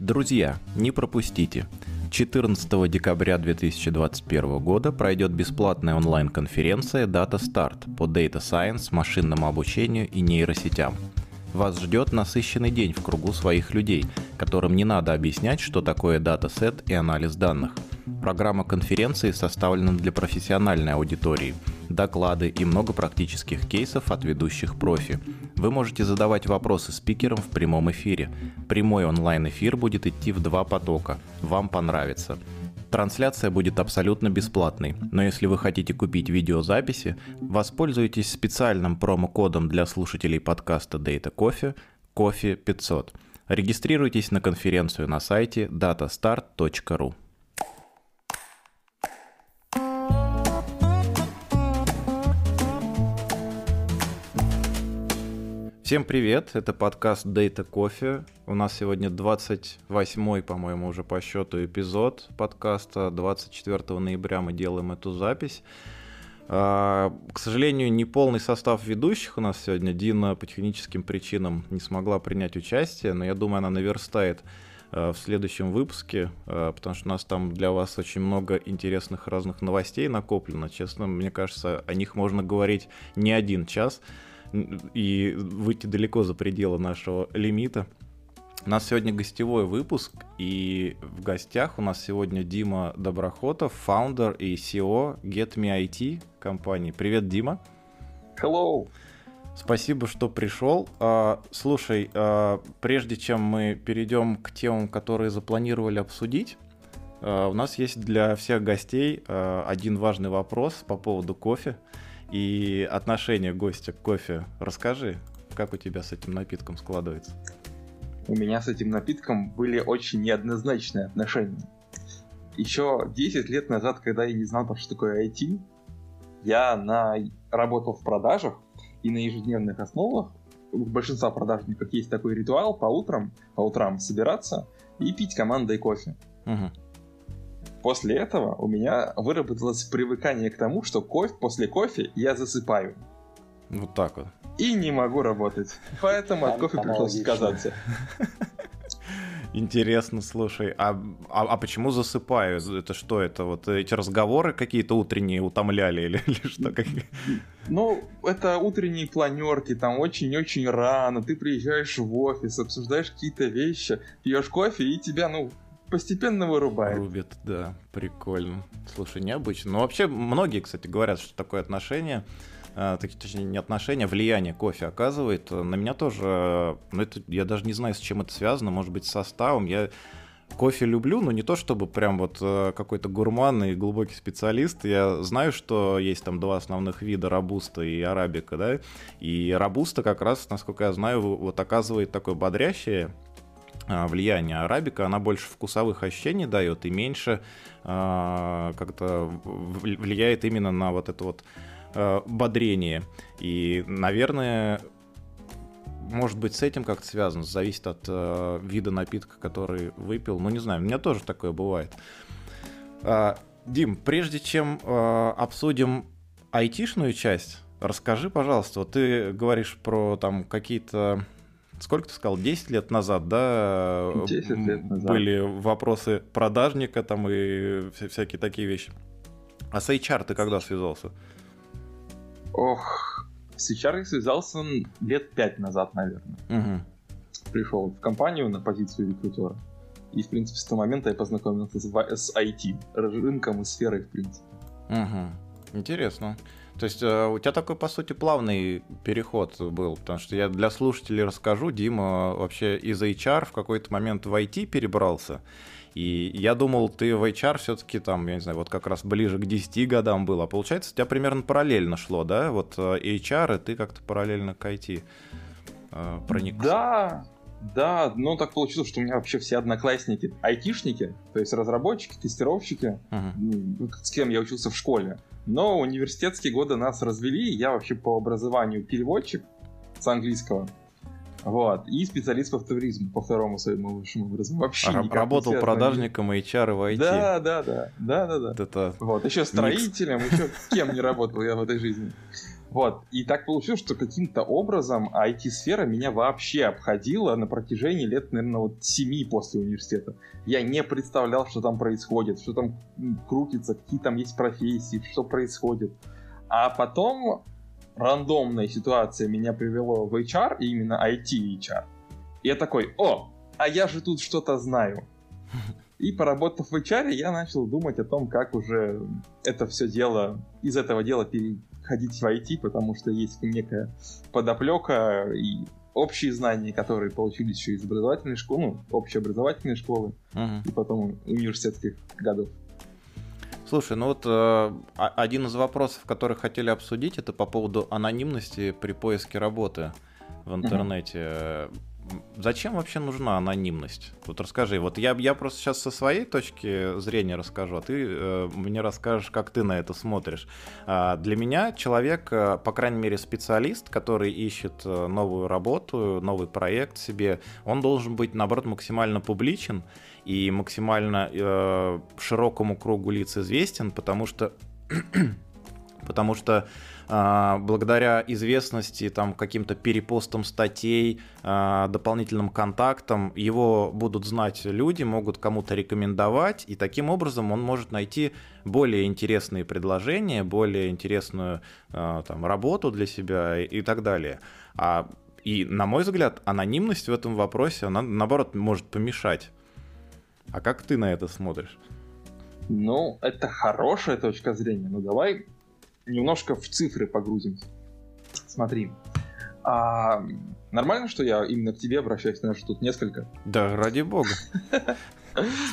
Друзья, не пропустите. 14 декабря 2021 года пройдет бесплатная онлайн-конференция Data Start по Data Science, машинному обучению и нейросетям. Вас ждет насыщенный день в кругу своих людей, которым не надо объяснять, что такое датасет и анализ данных. Программа конференции составлена для профессиональной аудитории – доклады и много практических кейсов от ведущих профи. Вы можете задавать вопросы спикерам в прямом эфире. Прямой онлайн-эфир будет идти в два потока. Вам понравится. Трансляция будет абсолютно бесплатной, но если вы хотите купить видеозаписи, воспользуйтесь специальным промокодом для слушателей подкаста Data Coffee Coffee 500. Регистрируйтесь на конференцию на сайте datastart.ru. Всем привет, это подкаст Data Coffee. У нас сегодня 28-й, по-моему, уже по счету эпизод подкаста. 24 ноября мы делаем эту запись. А, к сожалению, не полный состав ведущих у нас сегодня. Дина по техническим причинам не смогла принять участие, но я думаю, она наверстает а, в следующем выпуске, а, потому что у нас там для вас очень много интересных разных новостей накоплено. Честно, мне кажется, о них можно говорить не один час и выйти далеко за пределы нашего лимита. У нас сегодня гостевой выпуск, и в гостях у нас сегодня Дима Доброхотов, фаундер и CEO Get Me IT компании. Привет, Дима. Hello. Спасибо, что пришел. А, слушай, а, прежде чем мы перейдем к темам, которые запланировали обсудить, а, у нас есть для всех гостей один важный вопрос по поводу кофе и отношение гостя к кофе. Расскажи, как у тебя с этим напитком складывается? У меня с этим напитком были очень неоднозначные отношения. Еще 10 лет назад, когда я не знал, что такое IT, я на... работал в продажах, и на ежедневных основах у большинства продажников есть такой ритуал по утрам, по утрам собираться и пить командой кофе. Угу. После этого у меня выработалось привыкание к тому, что кофе, после кофе я засыпаю. Вот так вот. И не могу работать. Поэтому от кофе пришлось отказаться. Интересно, слушай, а, а, а почему засыпаю? Это что, это вот эти разговоры какие-то утренние утомляли или, или что? Как... Ну, это утренние планерки, там очень-очень рано, ты приезжаешь в офис, обсуждаешь какие-то вещи, пьешь кофе, и тебя, ну, постепенно вырубает. Рубит, да, прикольно. Слушай, необычно. Но вообще многие, кстати, говорят, что такое отношение, э, точнее, не отношение, а влияние кофе оказывает. На меня тоже, ну это, я даже не знаю, с чем это связано, может быть, с составом. Я кофе люблю, но не то чтобы прям вот э, какой-то гурман и глубокий специалист. Я знаю, что есть там два основных вида рабуста и арабика, да, и рабуста как раз, насколько я знаю, вот оказывает такое бодрящее влияние арабика, она больше вкусовых ощущений дает и меньше э, как-то влияет именно на вот это вот э, бодрение. И, наверное, может быть, с этим как-то связано, зависит от э, вида напитка, который выпил. Ну, не знаю, у меня тоже такое бывает. Э, Дим, прежде чем э, обсудим айтишную часть, расскажи, пожалуйста, вот ты говоришь про там какие-то сколько ты сказал, 10 лет назад, да, 10 лет назад. были вопросы продажника там и всякие такие вещи. А с HR ты когда связался? Ох, с HR я связался лет 5 назад, наверное. Угу. Пришел в компанию на позицию рекрутера. И, в принципе, с того момента я познакомился с, IT, рынком и сферой, в принципе. Угу. Интересно. То есть э, у тебя такой, по сути, плавный переход был, потому что я для слушателей расскажу, Дима вообще из HR в какой-то момент в IT перебрался, и я думал, ты в HR все-таки там, я не знаю, вот как раз ближе к 10 годам был, а получается, у тебя примерно параллельно шло, да? Вот э, HR, и ты как-то параллельно к IT э, проникся. Да, да, но так получилось, что у меня вообще все одноклассники айтишники, то есть разработчики, тестировщики, uh-huh. с кем я учился в школе. Но университетские годы нас развели, я вообще по образованию переводчик с английского. Вот. И специалист по туризму, по второму своему высшему образованию. Вообще а, работал продажником HR и в IT. Да, да, да. да, да, да. Это вот. Еще строителем, еще кем не работал я в этой жизни. Вот. И так получилось, что каким-то образом IT-сфера меня вообще обходила на протяжении лет, наверное, вот семи после университета. Я не представлял, что там происходит, что там крутится, какие там есть профессии, что происходит. А потом рандомная ситуация меня привело в HR, именно IT-HR. И я такой, о, а я же тут что-то знаю. И поработав в HR, я начал думать о том, как уже это все дело, из этого дела переходить в IT, потому что есть некая подоплека и общие знания, которые получились еще из образовательной школы, ну, общеобразовательной школы, угу. и потом университетских годов. Слушай, ну вот э, один из вопросов, который хотели обсудить, это по поводу анонимности при поиске работы в интернете. Угу зачем вообще нужна анонимность? Вот расскажи. Вот я, я просто сейчас со своей точки зрения расскажу, а ты э, мне расскажешь, как ты на это смотришь. А, для меня человек, э, по крайней мере, специалист, который ищет э, новую работу, новый проект себе, он должен быть, наоборот, максимально публичен и максимально э, широкому кругу лиц известен, потому что потому что благодаря известности, там, каким-то перепостам статей, э, дополнительным контактам, его будут знать люди, могут кому-то рекомендовать, и таким образом он может найти более интересные предложения, более интересную э, там, работу для себя и, так далее. А, и, на мой взгляд, анонимность в этом вопросе, она, наоборот, может помешать. А как ты на это смотришь? Ну, это хорошая точка зрения. Ну, давай немножко в цифры погрузимся. Смотри. А, нормально, что я именно к тебе обращаюсь, что тут несколько? Да, ради бога.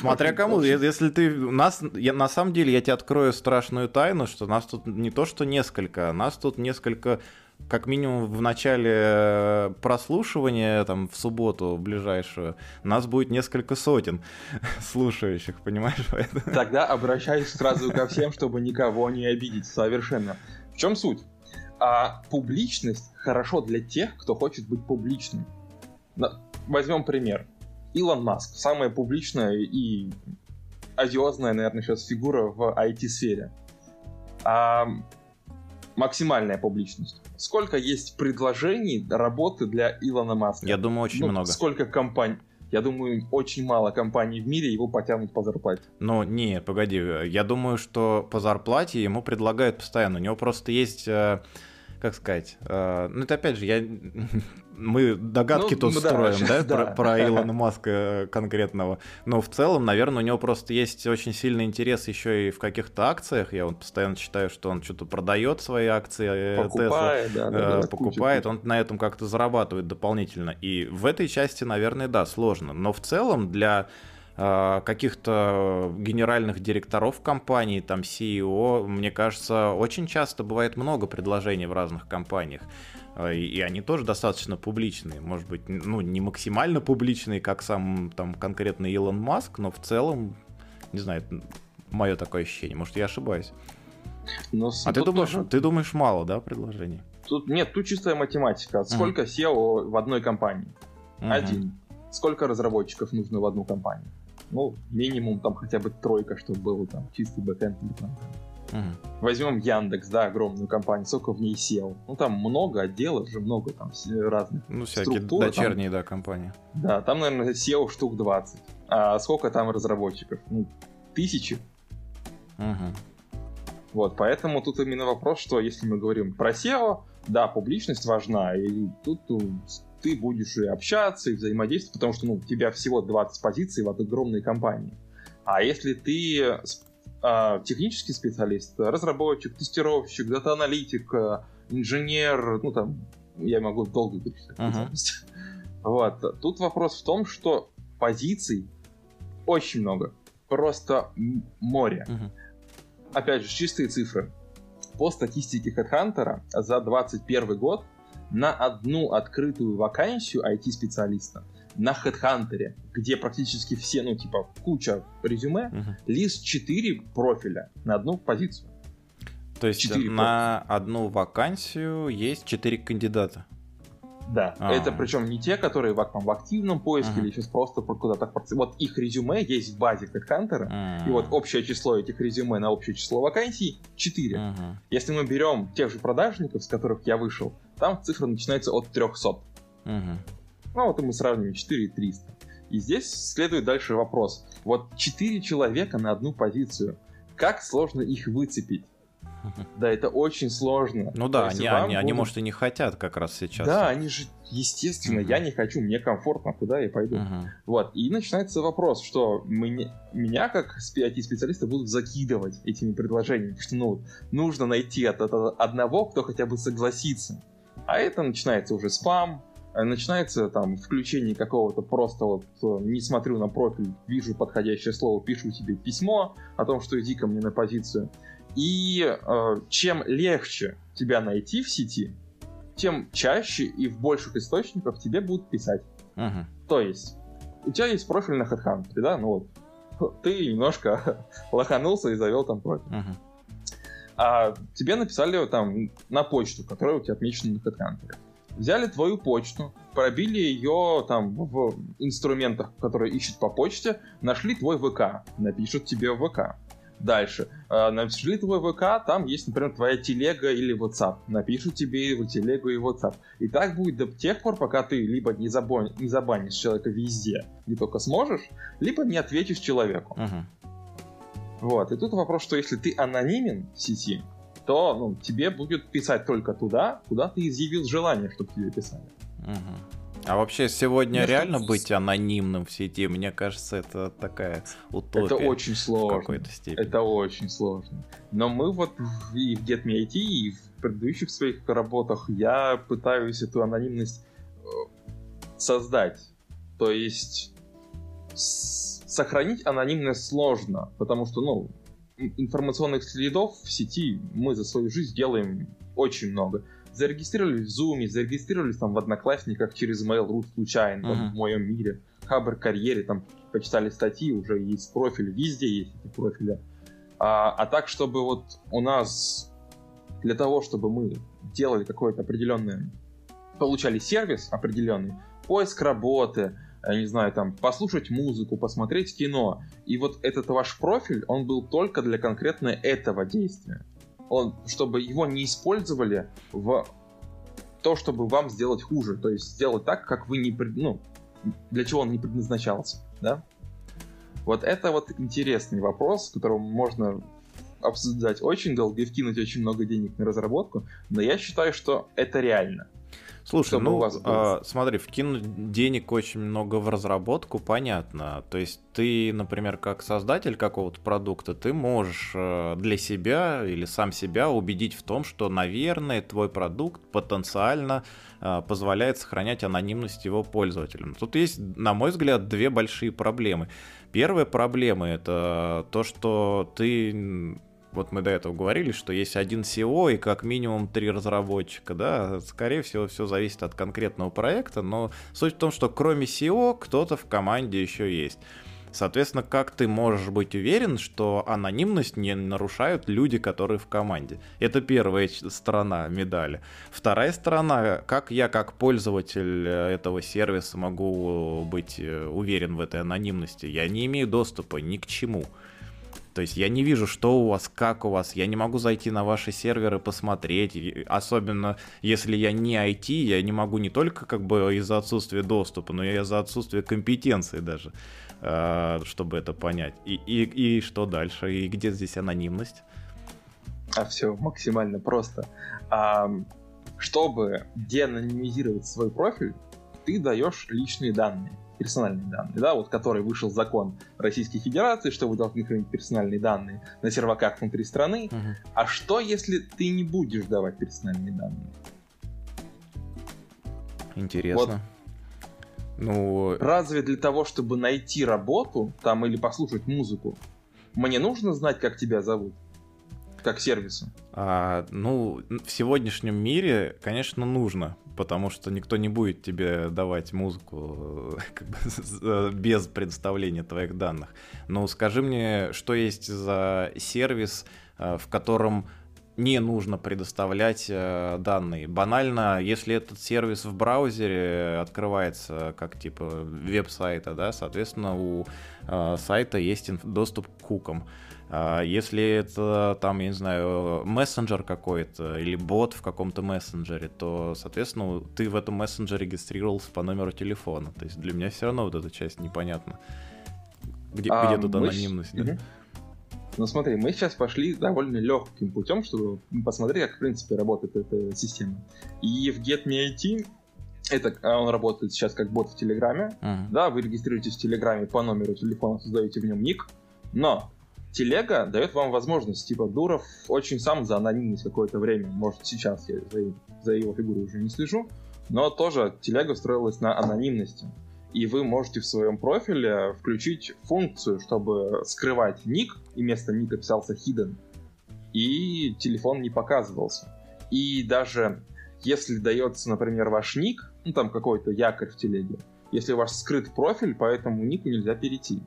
Смотря кому, если ты нас, я, на самом деле я тебе открою страшную тайну, что нас тут не то что несколько, нас тут несколько как минимум в начале э, прослушивания, там, в субботу ближайшую, нас будет несколько сотен слушающих, понимаешь? Тогда обращаюсь сразу ко всем, чтобы никого не обидеть совершенно. В чем суть? А публичность хорошо для тех, кто хочет быть публичным. Возьмем пример. Илон Маск, самая публичная и одиозная, наверное, сейчас фигура в IT-сфере. А максимальная публичность. Сколько есть предложений работы для Илона Маска? Я думаю, очень ну, много. Сколько компаний? Я думаю, очень мало компаний в мире его потянут по зарплате. Ну, не, погоди. Я думаю, что по зарплате ему предлагают постоянно. У него просто есть э, как сказать, э, ну это опять же, я, мы догадки ну, тут да, строим, да, да. Про, про Илона Маска конкретного, но в целом, наверное, у него просто есть очень сильный интерес еще и в каких-то акциях, я вот постоянно читаю, что он что-то продает свои акции э, покупает, Tesla, да, да, э, покупает, куча. он на этом как-то зарабатывает дополнительно, и в этой части, наверное, да, сложно, но в целом для Э, каких-то генеральных директоров компании, там CEO, мне кажется, очень часто бывает много предложений в разных компаниях. Э, и они тоже достаточно публичные. Может быть, ну, не максимально публичные, как сам там конкретно Илон Маск, но в целом, не знаю, мое такое ощущение. Может, я ошибаюсь. Но а ты думаешь, тоже... ты думаешь, мало, да, предложений? Тут нет, тут чистая математика. Сколько uh-huh. SEO в одной компании? Uh-huh. Один. Сколько разработчиков нужно в одну компанию? ну, минимум там хотя бы тройка, чтобы был там чистый бэкэнд или фронтенд. Угу. Возьмем Яндекс, да, огромную компанию, сколько в ней SEO. Ну, там много отделов же, много там разных Ну, всякие структур, дочерние, там, да, компании. Да, там, наверное, SEO штук 20. А сколько там разработчиков? Ну, тысячи. Угу. Вот, поэтому тут именно вопрос, что если мы говорим про SEO, да, публичность важна, и тут ты будешь и общаться, и взаимодействовать, потому что ну, у тебя всего 20 позиций в огромной компании. А если ты э, технический специалист, разработчик, тестировщик, дата-аналитик, инженер, ну там, я могу долго перечислять uh-huh. Вот. Тут вопрос в том, что позиций очень много. Просто море. Uh-huh. Опять же, чистые цифры. По статистике HeadHunter за 2021 год на одну открытую вакансию IT-специалиста на HeadHunter, где практически все, ну, типа, куча резюме, угу. лишь 4 профиля на одну позицию. То есть на профиля. одну вакансию есть 4 кандидата? Да, А. это причем не те, которые в, там, в активном поиске Мгм. или сейчас просто про- куда-то... Вот их резюме есть в базе HeadHunter, и вот общее число этих резюме на общее число вакансий 4. Мгм. Если мы берем тех же продажников, с которых я вышел, там цифра начинается от 300. Мгм. Ну вот и мы сравниваем 4 и 300. И здесь следует дальше вопрос. Вот 4 человека на одну позицию. Как сложно их выцепить? Да, это очень сложно. Ну да, они, они, они, будут- может, и не хотят как раз сейчас. Да, они же, естественно, Мгм. я не хочу, мне комфортно, куда я пойду. Мгм. Вот, и начинается вопрос, что мне- меня, как IT-специалиста, будут закидывать этими предложениями, потому что, ну, нужно найти от, от одного, кто хотя бы согласится. А это начинается уже спам, начинается там включение какого-то просто вот э, не смотрю на профиль, вижу подходящее слово, пишу тебе письмо о том, что иди ко мне на позицию. И э, чем легче тебя найти в сети, тем чаще и в больших источниках тебе будут писать. Мгм. То есть, у тебя есть профиль на HeadHunter, да? Ну вот, ты немножко лоханулся и завел там профиль. Мгм. А тебе написали там на почту, которая у тебя отмечена на HeadHunter. Взяли твою почту, пробили ее там в инструментах, которые ищут по почте, нашли твой ВК, напишут тебе в ВК. Дальше. э, Нашли твой ВК, там есть, например, твоя телега или WhatsApp. Напишут тебе в телегу и WhatsApp. И так будет до тех пор, пока ты либо не, забон- не забанишь человека везде, не только сможешь, либо не ответишь человеку. Мгм. Вот. И тут вопрос, что если ты анонимен в сети, то ну, тебе будет писать только туда, куда ты изъявил желание, чтобы тебе писали. Мгм. А вообще сегодня Мне реально кажется, быть анонимным в сети, мне кажется, это такая утопия. Это очень в сложно. какой-то степени. Это очень сложно. Но мы вот в- и в Get Me IT, и в предыдущих своих работах я пытаюсь эту анонимность э, создать. То есть с- сохранить анонимность сложно, потому что, ну, информационных следов в сети мы за свою жизнь делаем очень много. Зарегистрировались в Zoom, зарегистрировались там в Одноклассниках через Mail.ru случайно, Мгм. в моем мире. Хабр карьере, там почитали статьи, уже есть профиль, везде есть эти профили. А, а так, чтобы вот у нас для того, чтобы мы делали какое-то определенное, получали сервис определенный, поиск работы, я не знаю, там, послушать музыку, посмотреть кино. И вот этот ваш профиль, он был только для конкретно этого действия. Он, чтобы его не использовали в то, чтобы вам сделать хуже. То есть сделать так, как вы не... пред- Ну, для чего он не предназначался, да? Вот это вот интересный вопрос, которым можно обсуждать очень долго и вкинуть очень много денег на разработку, но я считаю, что это реально. Слушай, ну было. смотри, вкинуть денег очень много в разработку, понятно. То есть ты, например, как создатель какого-то продукта, ты можешь э, для себя или сам себя убедить в том, что, наверное, твой продукт потенциально э, позволяет сохранять анонимность его пользователям. Тут есть, на мой взгляд, две большие проблемы. Первая проблема это то, что ты вот мы до этого говорили, что есть один SEO и как минимум три разработчика, да, скорее всего, все зависит от конкретного проекта, но суть в том, что кроме SEO кто-то в команде еще есть. Соответственно, как ты можешь быть уверен, что анонимность не нарушают люди, которые в команде? Это первая сторона медали. Вторая сторона, как я как пользователь э, этого сервиса могу быть э, уверен в этой анонимности? Я не имею доступа ни к чему. То есть я не вижу, что у вас, как у вас. Я не могу зайти на ваши серверы посмотреть. Особенно если я не IT, я не могу не только как бы из-за отсутствия доступа, но и из-за отсутствия компетенции даже, э, чтобы это понять. И, и, и что дальше? И где здесь анонимность? А все максимально просто. Чтобы деанонимизировать свой профиль, ты даешь личные данные, персональные данные, да, вот который вышел закон Российской Федерации, что вы должны хранить персональные данные на серваках внутри страны. А что, если ты не будешь давать персональные данные? Интересно. Ну, Разве для того, чтобы найти работу там или послушать музыку, мне нужно знать, как тебя зовут? Как сервису? А, ну, в сегодняшнем мире, конечно, нужно, потому что никто не будет тебе давать музыку э, как бы, э, без предоставления твоих данных. Но скажи мне, что есть за сервис, э, в котором не нужно предоставлять э, данные. Банально, если этот сервис в браузере открывается как типа веб-сайта, да, соответственно, у э, сайта есть доступ к кукам. А если это там, я не знаю, мессенджер какой-то или бот в каком-то мессенджере, то, соответственно, ты в этом мессенджере регистрировался по номеру телефона. То есть для меня все равно вот эта часть непонятна. Где, а, где тут анонимность? Мы... Да? Ну смотри, мы сейчас пошли довольно легким путем, чтобы посмотреть, как в принципе работает эта система. И в GetMeIT это а, он работает сейчас как бот в Телеграме. Uh-huh. Да, вы регистрируетесь в Телеграме по номеру телефона, создаете в нем ник. Но телега дает вам возможность, типа, Дуров очень сам за анонимность какое-то время, может, сейчас я за, за его фигурой уже не слежу, но тоже телега строилась на анонимности и вы можете в своем профиле включить функцию, чтобы скрывать ник, и вместо ника писался hidden, и телефон не показывался. И даже если дается, например, ваш ник, ну там какой-то якорь в телеге, если у вас скрыт профиль, по этому нику нельзя перейти.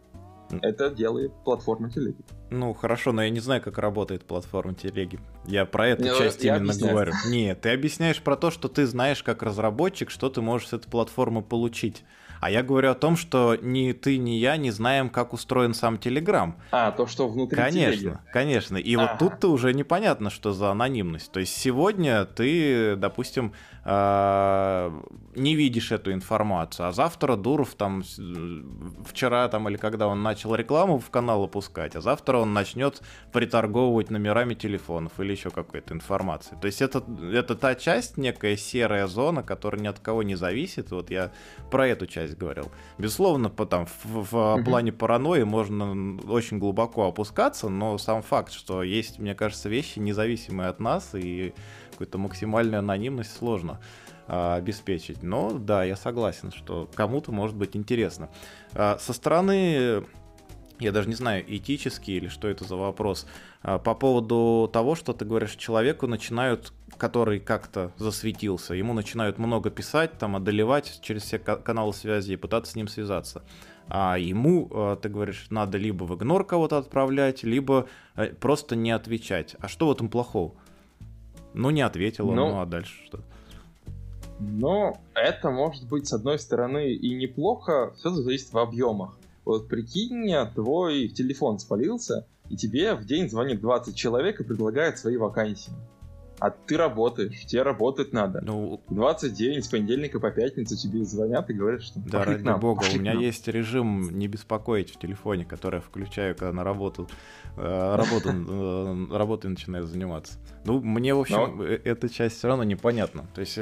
Это делает платформа телеги. Ну, хорошо, но я не знаю, как работает платформа телеги. Я про эту не, часть именно объясняю. говорю. Нет, ты объясняешь про то, что ты знаешь, как разработчик, что ты можешь с этой платформы получить. А я говорю о том, что ни ты, ни я не знаем, как устроен сам Телеграм. А, то, что внутри Конечно, телеги. конечно. И ага. вот тут-то уже непонятно, что за анонимность. То есть сегодня ты, допустим, а, не видишь эту информацию, а завтра Дуров там вчера там или когда он начал рекламу в канал опускать, а завтра он начнет приторговывать номерами телефонов или еще какой-то информации. То есть это, это та часть, некая серая зона, которая ни от кого не зависит. Вот я про эту часть говорил. Безусловно, потом в, в угу. плане паранойи можно очень глубоко опускаться, но сам факт, что есть, мне кажется, вещи независимые от нас и какую-то максимальную анонимность сложно а, обеспечить. Но да, я согласен, что кому-то может быть интересно. А, со стороны я даже не знаю, этический или что это за вопрос, а, по поводу того, что ты говоришь, человеку начинают, который как-то засветился, ему начинают много писать, там, одолевать через все каналы связи и пытаться с ним связаться. А ему, а, ты говоришь, надо либо в игнор кого-то отправлять, либо э, просто не отвечать. А что в этом плохого? Ну, не ответила, ну, ну а дальше что? Ну, это может быть, с одной стороны, и неплохо, все зависит в объемах. Вот прикинь, твой телефон спалился, и тебе в день звонит 20 человек и предлагает свои вакансии а ты работаешь, тебе работать надо. Ну, 29 с понедельника по пятницу тебе звонят и говорят, что Да, ради нам, бога, у меня нам. есть режим не беспокоить в телефоне, который я включаю, когда на работу, э, работу, э, работой начинаю заниматься. Ну, мне, в общем, Но... Э, эта часть все равно непонятна. То есть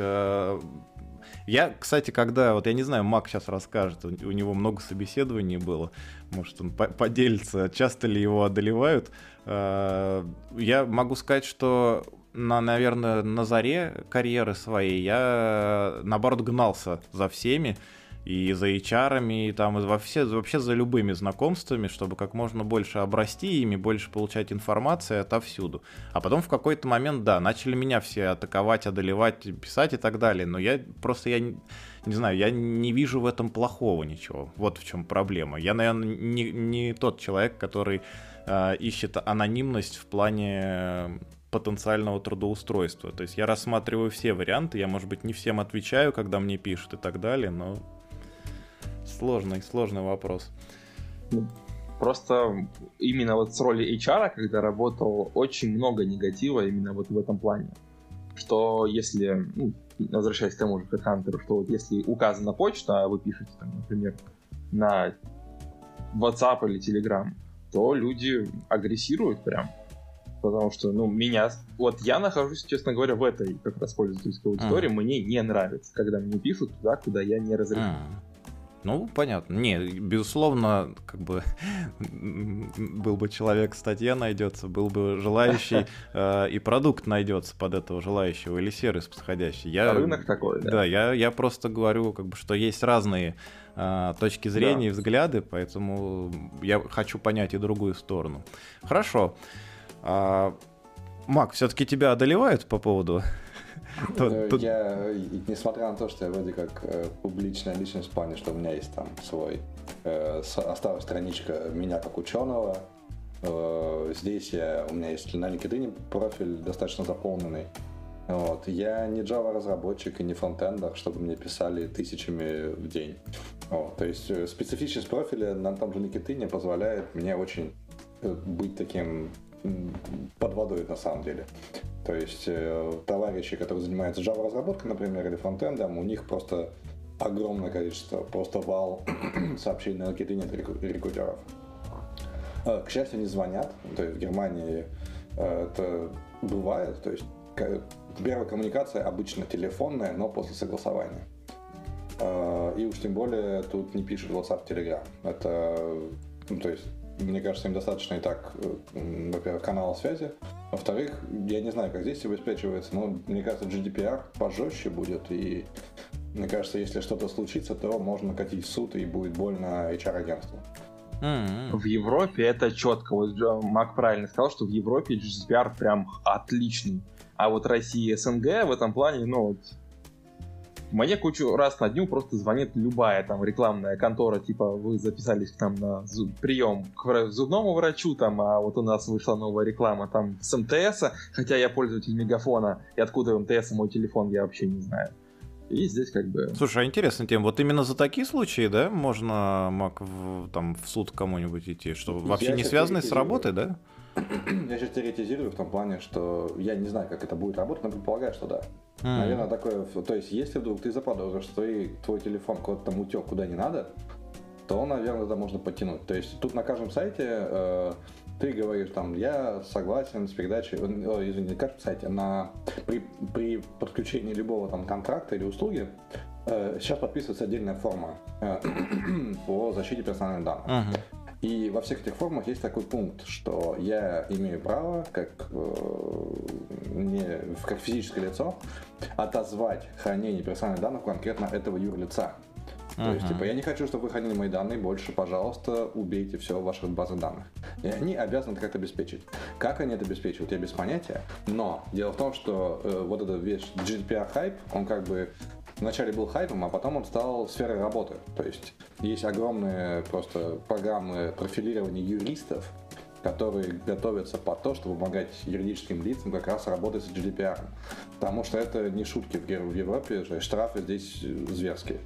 я, кстати, когда, вот я не знаю, Мак сейчас расскажет, у, у него много собеседований было, может, он по поделится, часто ли его одолевают. Я могу сказать, что на, наверное, на заре карьеры своей я, наоборот, гнался за всеми, и за HR, и там и вообще, вообще за любыми знакомствами, чтобы как можно больше обрасти ими, больше получать информации отовсюду. А потом в какой-то момент, да, начали меня все атаковать, одолевать, писать и так далее. Но я просто, я не, знаю, я не вижу в этом плохого ничего. Вот в чем проблема. Я, наверное, не, не тот человек, который э, ищет анонимность в плане потенциального трудоустройства. То есть я рассматриваю все варианты, я, может быть, не всем отвечаю, когда мне пишут и так далее, но сложный, сложный вопрос. Просто именно вот с роли HR, когда работал, очень много негатива именно вот в этом плане. Что если, ну, возвращаясь к тому же HeadHunter, что вот если указана почта, а вы пишете, там, например, на WhatsApp или Telegram, то люди агрессируют прям потому что, ну, меня... Вот я нахожусь, честно говоря, в этой как раз пользовательской аудитории, mm. мне не нравится, когда мне пишут туда, куда я не разрешил. Mm. Ну, понятно. Не, безусловно, как бы был бы человек, статья найдется, был бы желающий, э, и продукт найдется под этого желающего, или сервис подходящий. Я, Рынок такой, да. Да, я, я просто говорю, как бы, что есть разные э, точки зрения да. и взгляды, поэтому я хочу понять и другую сторону. Хорошо. А, Мак, все-таки тебя одолевают по поводу э, я, несмотря на то, что я вроде как э, публичная личность в плане, что у меня есть там свой, э, осталась страничка меня как ученого, Э, здесь я, у меня есть на LinkedIn профиль достаточно заполненный. Вот. Я не Java разработчик и не фронтендер, чтобы мне писали тысячами в день. Вот. То есть специфичность профиля на том же LinkedIn позволяет мне очень быть таким под водой на самом деле. То есть э, товарищи, которые занимаются Java разработкой, например, или фронтендом, у них просто огромное количество, просто вал сообщений на LinkedIn от рекрутеров. К счастью, не звонят. То есть в Германии это бывает. То есть первая коммуникация обычно телефонная, но после согласования. И уж тем более тут не пишут WhatsApp, Telegram. Это, ну, то есть, мне кажется, им достаточно и так, во-первых, канала связи. Во-вторых, я не знаю, как здесь обеспечивается, но мне кажется, GDPR пожестче будет. И мне кажется, если что-то случится, то можно катить в суд и будет больно HR-агентству. Mm-hmm. В Европе это четко. Вот Мак правильно сказал, что в Европе GDPR прям отличный. А вот Россия и СНГ в этом плане, ну, вот, мне кучу раз на дню просто звонит любая там рекламная контора, типа вы записались к нам на зуб, прием к зубному врачу, там, а вот у нас вышла новая реклама там с МТС, хотя я пользователь Мегафона, и откуда МТС мой телефон, я вообще не знаю. И здесь как бы... Слушай, а интересная тема. Вот именно за такие случаи, да, можно Мак в, там, в суд кому-нибудь идти, что вообще я не связаны с работой, да? Я сейчас теоретизирую в том плане, что я не знаю, как это будет работать, но предполагаю, что да. Mm. Наверное, такое... То есть, если вдруг ты заподозришь, что твой, твой телефон куда-то там утек куда не надо, то, наверное, это можно подтянуть. То есть, тут на каждом сайте э, ты говоришь там, я согласен с передачей, о, извини, как сайте, на, при, при подключении любого там контракта или услуги, э, сейчас подписывается отдельная форма э, по защите персональных данных. Uh-huh. И во всех этих формах есть такой пункт, что я имею право, как, э, не, как физическое лицо, отозвать хранение персональных данных конкретно этого юрлица. Uh-huh. То есть, типа, я не хочу, чтобы вы хранили мои данные больше, пожалуйста, убейте все в ваших базах данных. И они обязаны это как-то обеспечить. Как они это обеспечивают, я без понятия. Но дело в том, что э, вот эта вещь GDPR хайп, он как бы вначале был хайпом, а потом он стал сферой работы. То есть есть огромные просто программы профилирования юристов, которые готовятся под то, чтобы помогать юридическим лицам как раз работать с GDPR. Потому что это не шутки в Европе, штрафы здесь зверские.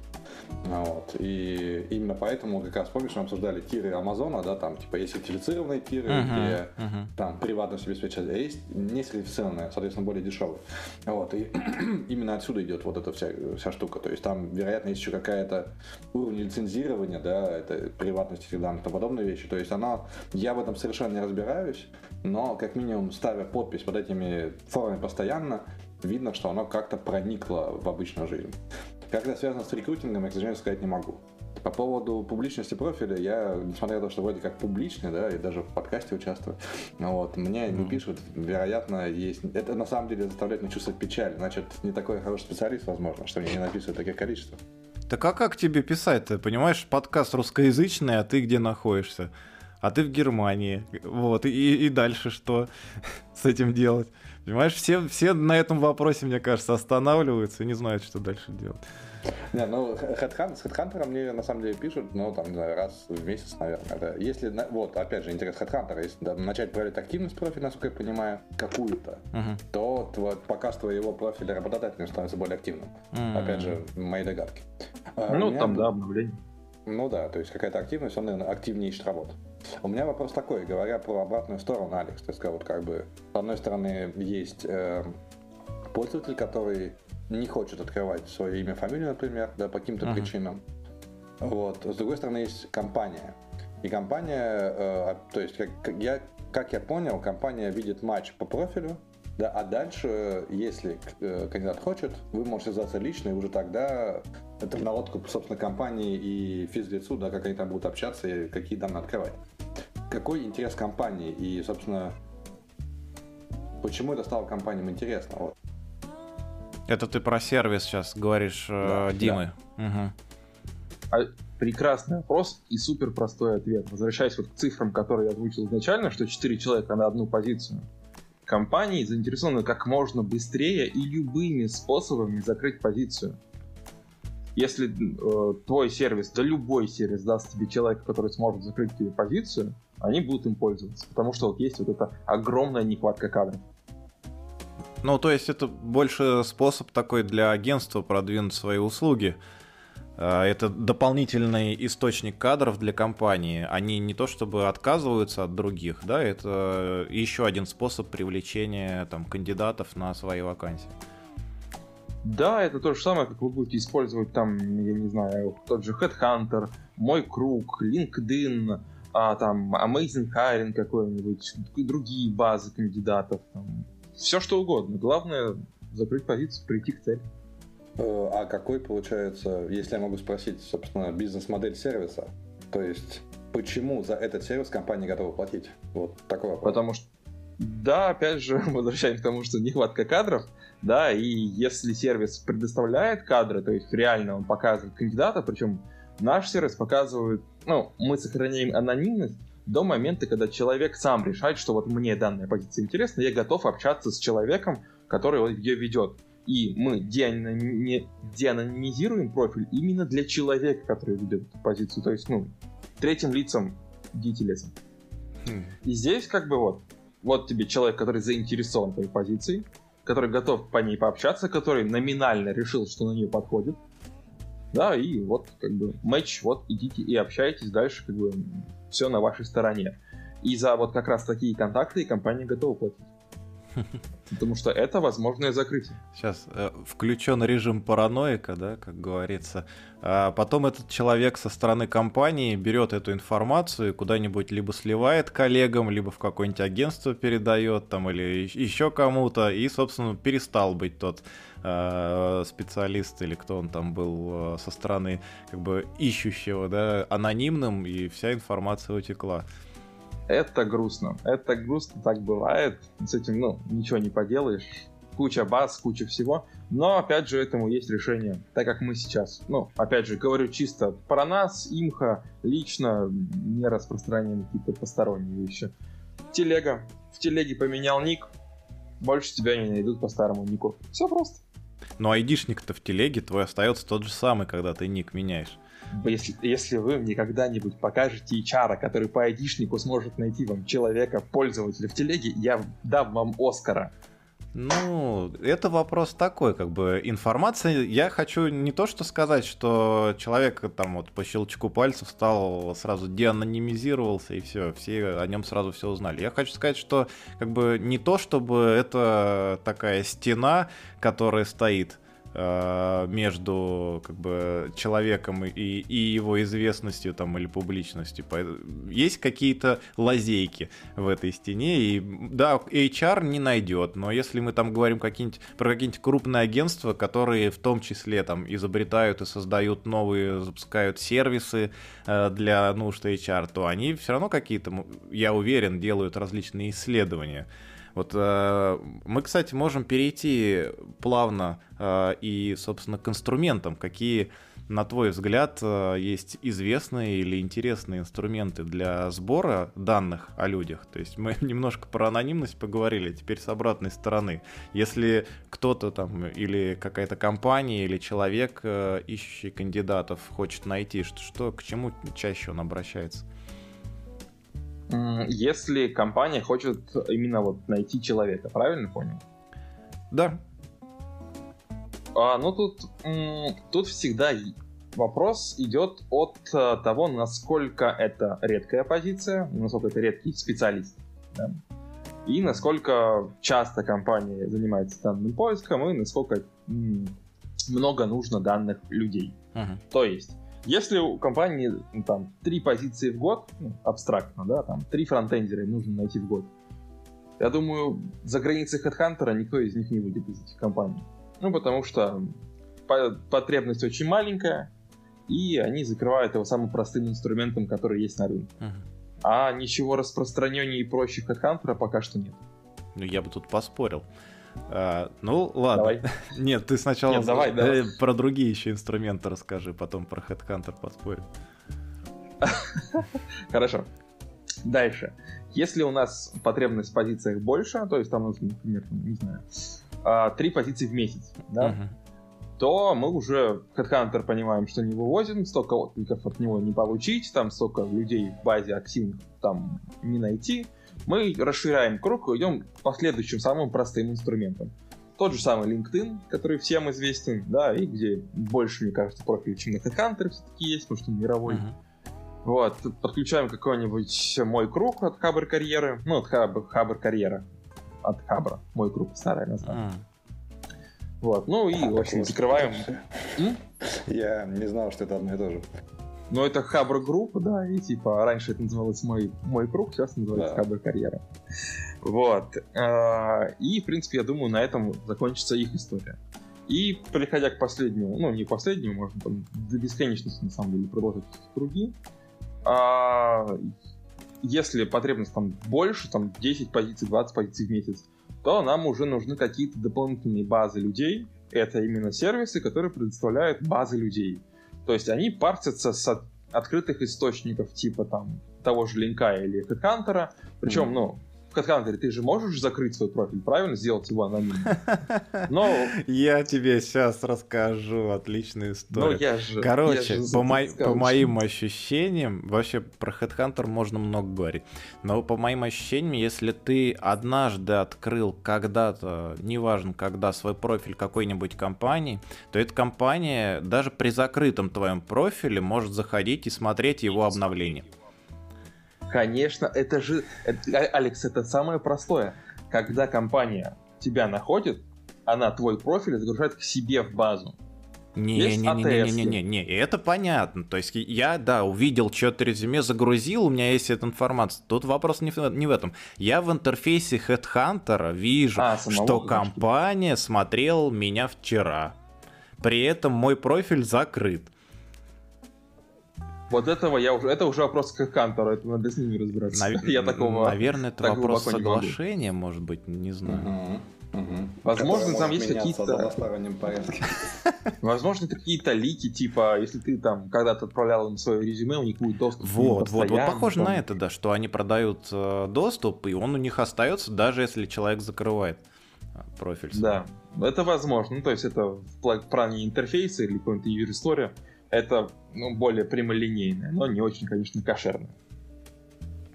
Вот. И именно поэтому, как раз помнишь, мы обсуждали тиры Амазона, да, там, типа, есть сертифицированные тиры, uh-huh, где uh-huh. там приватность обеспечивается, а есть не сертифицированные, соответственно, более дешевые. Вот. И именно отсюда идет вот эта вся, вся штука. То есть там, вероятно, есть еще какая-то уровень лицензирования, да, это приватность этих данных и подобные вещи. То есть она, я в этом совершенно не разбираюсь, но как минимум ставя подпись под этими формами постоянно, видно, что оно как-то проникло в обычную жизнь. Как это связано с рекрутингом, я, к сожалению, сказать не могу. По поводу публичности профиля, я, несмотря на то, что вроде как публичный, да, и даже в подкасте участвую, вот, мне не пишут, вероятно, есть... Это на самом деле заставляет меня чувствовать печаль. Значит, не такой хороший специалист, возможно, что мне не написывают таких количеств. Так а как тебе писать-то? Понимаешь, подкаст русскоязычный, а ты где находишься? А ты в Германии. Вот, и, и дальше что с этим делать? Понимаешь, все, все на этом вопросе, мне кажется, останавливаются и не знают, что дальше делать. Не, ну, Headhunt, с HeadHunter мне на самом деле пишут, ну, там, не знаю, раз в месяц, наверное. Это, если, вот, опять же, интерес Headhunter, если да, начать проверять активность профиля, насколько я понимаю, какую-то, uh-huh. то твой, показ твоего профиля работодателя становится более активным. Uh-huh. Опять же, мои догадки. А, ну, меня, там, да, обновление. Ну да, то есть какая-то активность, он, наверное, активнее ищет работу. У меня вопрос такой, говоря про обратную сторону, Алекс, то есть, вот как бы, с одной стороны, есть э, пользователь, который не хочет открывать свое имя, фамилию, например, да, по каким-то uh-huh. причинам. Вот. С другой стороны, есть компания. И компания, э, то есть, как, я, как я понял, компания видит матч по профилю, да, а дальше, если э, кандидат хочет, вы можете связаться лично, и уже тогда это в наводку, собственно, компании и физлицу, да, как они там будут общаться и какие данные открывать. Какой интерес компании и, собственно, почему это стало компаниям интересно? Вот. Это ты про сервис сейчас говоришь, э, да, Димы. Да. Угу. А, прекрасный вопрос и супер простой ответ. Возвращаясь вот к цифрам, которые я озвучил изначально, что 4 человека на одну позицию. Компании заинтересованы как можно быстрее и любыми способами закрыть позицию. Если э, твой сервис, да любой сервис даст тебе человека, который сможет закрыть тебе позицию, они будут им пользоваться. Потому что вот есть вот эта огромная нехватка кадров. Ну, то есть это больше способ такой для агентства продвинуть свои услуги. А, это дополнительный источник кадров для компании. Они не то чтобы отказываются от других, да, это еще один способ привлечения там, кандидатов на свои вакансии. Да, это то же самое, как вы будете использовать там, я не знаю, тот же Headhunter, Мой Круг, LinkedIn, а, там Amazing Hiring какой-нибудь, другие базы кандидатов, там, все что угодно. Главное закрыть позицию, прийти к цели. Э, а какой получается, если я могу спросить, собственно, бизнес-модель сервиса? То есть, почему за этот сервис компания готова платить? Вот такой вопрос. Потому что, да, опять же, возвращаемся к тому, что нехватка кадров, да, и если сервис предоставляет кадры, то есть реально он показывает кандидата, причем наш сервис показывает, ну, мы сохраняем анонимность до момента, когда человек сам решает, что вот мне данная позиция интересна, я готов общаться с человеком, который ее ведет и мы деанонимизируем профиль именно для человека, который ведет эту позицию, то есть, ну, третьим лицом деятелем. Хм. И здесь как бы вот, вот тебе человек, который заинтересован твоей позицией, который готов по ней пообщаться, который номинально решил, что на нее подходит, да, и вот как бы матч, вот идите и общайтесь дальше, как бы все на вашей стороне. И за вот как раз такие контакты компания готова платить. Потому что это возможное закрытие. Сейчас э, включен режим параноика, да, как говорится. А потом этот человек со стороны компании берет эту информацию и куда-нибудь либо сливает коллегам, либо в какое-нибудь агентство передает там или еще кому-то, и, собственно, перестал быть тот э, специалист или кто он там был э, со стороны как бы ищущего, да, анонимным, и вся информация утекла. Это грустно. Это грустно, так бывает. С этим, ну, ничего не поделаешь. Куча баз, куча всего. Но, опять же, этому есть решение. Так как мы сейчас, ну, опять же, говорю чисто про нас, имха, лично, не распространяем какие-то посторонние вещи. Телега. В телеге поменял ник, больше тебя не найдут по старому нику. Все просто. Но айдишник-то в телеге твой остается тот же самый, когда ты ник меняешь если, если вы мне когда-нибудь покажете HR, который по айдишнику сможет найти вам человека, пользователя в телеге, я дам вам Оскара. Ну, это вопрос такой, как бы информация. Я хочу не то что сказать, что человек там вот по щелчку пальцев стал сразу деанонимизировался и все, все о нем сразу все узнали. Я хочу сказать, что как бы не то чтобы это такая стена, которая стоит между как бы человеком и, и его известностью там или публичностью. Есть какие-то лазейки в этой стене, и да, HR не найдет, но если мы там говорим какие-нибудь, про какие-нибудь крупные агентства, которые в том числе там изобретают и создают новые, запускают сервисы э, для нужд HR, то они все равно какие-то, я уверен, делают различные исследования. Вот э, мы, кстати, можем перейти плавно э, и, собственно, к инструментам. Какие, на твой взгляд, э, есть известные или интересные инструменты для сбора данных о людях? То есть мы немножко про анонимность поговорили, теперь с обратной стороны. Если кто-то там или какая-то компания или человек, ищущий кандидатов, хочет найти, что, что к чему чаще он обращается? Если компания хочет именно вот найти человека, правильно понял? Да. А, ну тут, тут всегда вопрос идет от э, того, насколько это редкая позиция, насколько это редкий специалист. Да? И насколько часто компания занимается данным поиском, и насколько много нужно данных людей. Uh-huh. То есть, если у компании ну, там три позиции в год, ну, абстрактно, да, там три фронтендера нужно найти в год, я думаю, за границей HeadHunter никто из них не будет из этих компаний. Ну, потому что потребность очень маленькая, и они закрывают его самым простым инструментом, который есть на рынке. Uh-huh. А ничего распространеннее и проще HeadHunter пока что нет. Ну, я бы тут поспорил. А, ну, ладно. Давай. Нет, ты сначала Нет, давай, давай. про другие еще инструменты расскажи, потом про Headhunter поспорим. Хорошо. Дальше. Если у нас потребность в позициях больше, то есть там нужно, например, не знаю, а, три позиции в месяц, да, угу. то мы уже Headhunter понимаем, что не вывозим, столько откликов от него не получить, там столько людей в базе активных там не найти. Мы расширяем круг и идем по следующим самым простым инструментам. Тот же самый LinkedIn, который всем известен, да, и где больше, мне кажется, профилей, чем на Headhunter все-таки есть, потому что он мировой. Uh-huh. Вот, подключаем какой-нибудь мой круг от Хабр карьеры, ну, от Хабр, Хабр карьера, от Хабра, мой круг, старое название. Uh-huh. Вот, ну и, в общем, закрываем. Я не знал, что это одно и то же. Ну, это Хабр группа, да, и типа раньше это называлось мой, мой круг, сейчас называется да. Хабр карьера. Вот. А, и, в принципе, я думаю, на этом закончится их история. И, переходя к последнему, ну, не последнему, можно там до бесконечности, на самом деле, продолжить круги. А, если потребность там больше, там 10 позиций, 20 позиций в месяц, то нам уже нужны какие-то дополнительные базы людей. Это именно сервисы, которые предоставляют базы людей. То есть они парсятся с открытых источников типа там того же линка или HeadHunter. Причем, mm-hmm. ну, в HeadHunter ты же можешь закрыть свой профиль, правильно? Сделать его анонимным. Но... Я тебе сейчас расскажу отличную историю. Ну, я же, Короче, я же по, мо... по моим ощущениям, вообще про HeadHunter можно много говорить, но по моим ощущениям, если ты однажды открыл когда-то, неважно когда, свой профиль какой-нибудь компании, то эта компания даже при закрытом твоем профиле может заходить и смотреть его обновление. Конечно, это же... Это, Алекс, это самое простое. Когда компания тебя находит, она твой профиль загружает к себе в базу. Не-не-не-не-не-не, не, это понятно. То есть я, да, увидел что-то резюме, загрузил, у меня есть эта информация. Тут вопрос не в, не в этом. Я в интерфейсе Headhunter вижу, а, что компания смотрела меня вчера. При этом мой профиль закрыт. Вот этого я уже, это уже вопрос к Кантору, это надо с ними разбираться. Нав... я такого, Наверное, это так вопрос соглашения, может быть, не знаю. Угу. Угу. Возможно, там есть какие-то... Возможно, какие-то лики, типа, если ты там когда-то отправлял им свое резюме, у них будет доступ. Вот, вот, вот похоже там... на это, да, что они продают э, доступ, и он у них остается, даже если человек закрывает э, профиль. Да, это возможно. Ну, то есть это в плане интерфейса или какой-нибудь юр-история это ну, более прямолинейное, но не очень, конечно, кошерное.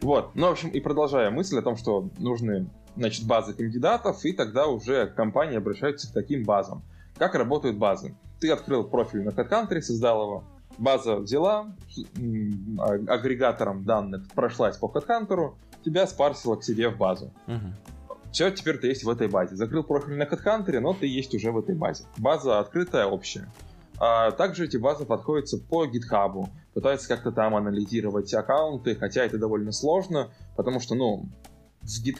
Вот, ну, в общем, и продолжая мысль о том, что нужны, значит, базы кандидатов, и тогда уже компании обращаются к таким базам. Как работают базы? Ты открыл профиль на HeadCountry, создал его, база взяла, а, агрегатором данных прошлась по HeadHunter, тебя спарсила к себе в базу. Угу. Все, теперь ты есть в этой базе. Закрыл профиль на HeadHunter, но ты есть уже в этой базе. База открытая, общая. А также эти базы подходятся по GitHub, пытаются как-то там анализировать аккаунты, хотя это довольно сложно, потому что, ну, с Git...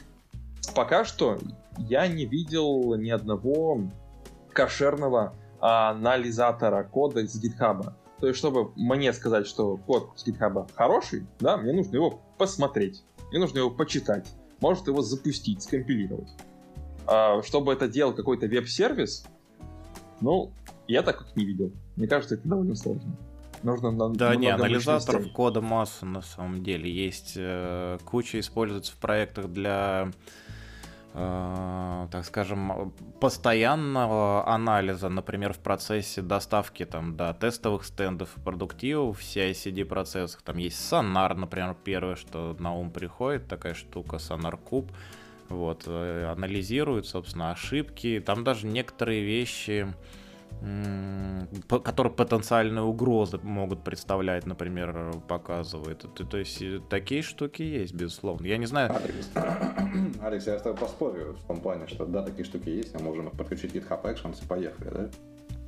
пока что я не видел ни одного кошерного анализатора кода из GitHub. То есть, чтобы мне сказать, что код с GitHub хороший, да, мне нужно его посмотреть, мне нужно его почитать, может его запустить, скомпилировать. А чтобы это делал какой-то веб-сервис, ну, я так как не видел. Мне кажется, это довольно сложно. Нужно на, да, не, анализаторов кода масса на самом деле. Есть э, куча используется в проектах для, э, так скажем, постоянного анализа, например, в процессе доставки там, до тестовых стендов и продуктивов в CI-CD процессах. Там есть Sonar, например, первое, что на ум приходит, такая штука, Sonar Cube. Вот, э, анализирует, собственно, ошибки. Там даже некоторые вещи которые потенциальные угрозы могут представлять, например, показывает. То, то есть э, такие штуки есть, безусловно. Я не знаю. Алекс, я с тобой поспорю в том плане, что да, такие штуки есть, мы можем подключить GitHub Actions и поехали, да?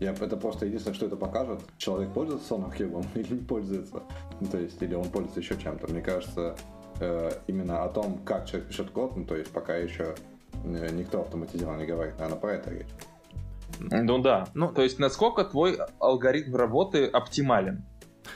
Я, это просто единственное, что это покажет, человек пользуется SonarCube или не пользуется. Ну, то есть, или он пользуется еще чем-то. Мне кажется, э, именно о том, как человек пишет код, ну, то есть пока еще э, никто автоматизированно не говорит, наверное, про это речь. Ну да. Ну, То есть, насколько твой алгоритм работы оптимален?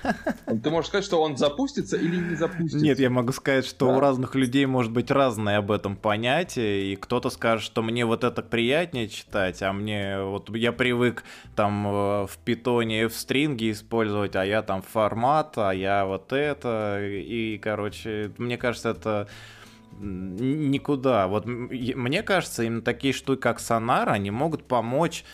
Ты можешь сказать, что он запустится или не запустится? Нет, я могу сказать, что да? у разных людей может быть разное об этом понятие, и кто-то скажет, что мне вот это приятнее читать, а мне вот я привык там э, в питоне в стринге использовать, а я там формат, а я вот это, и, короче, мне кажется, это никуда. Вот мне кажется, именно такие штуки, как Сонар, они могут помочь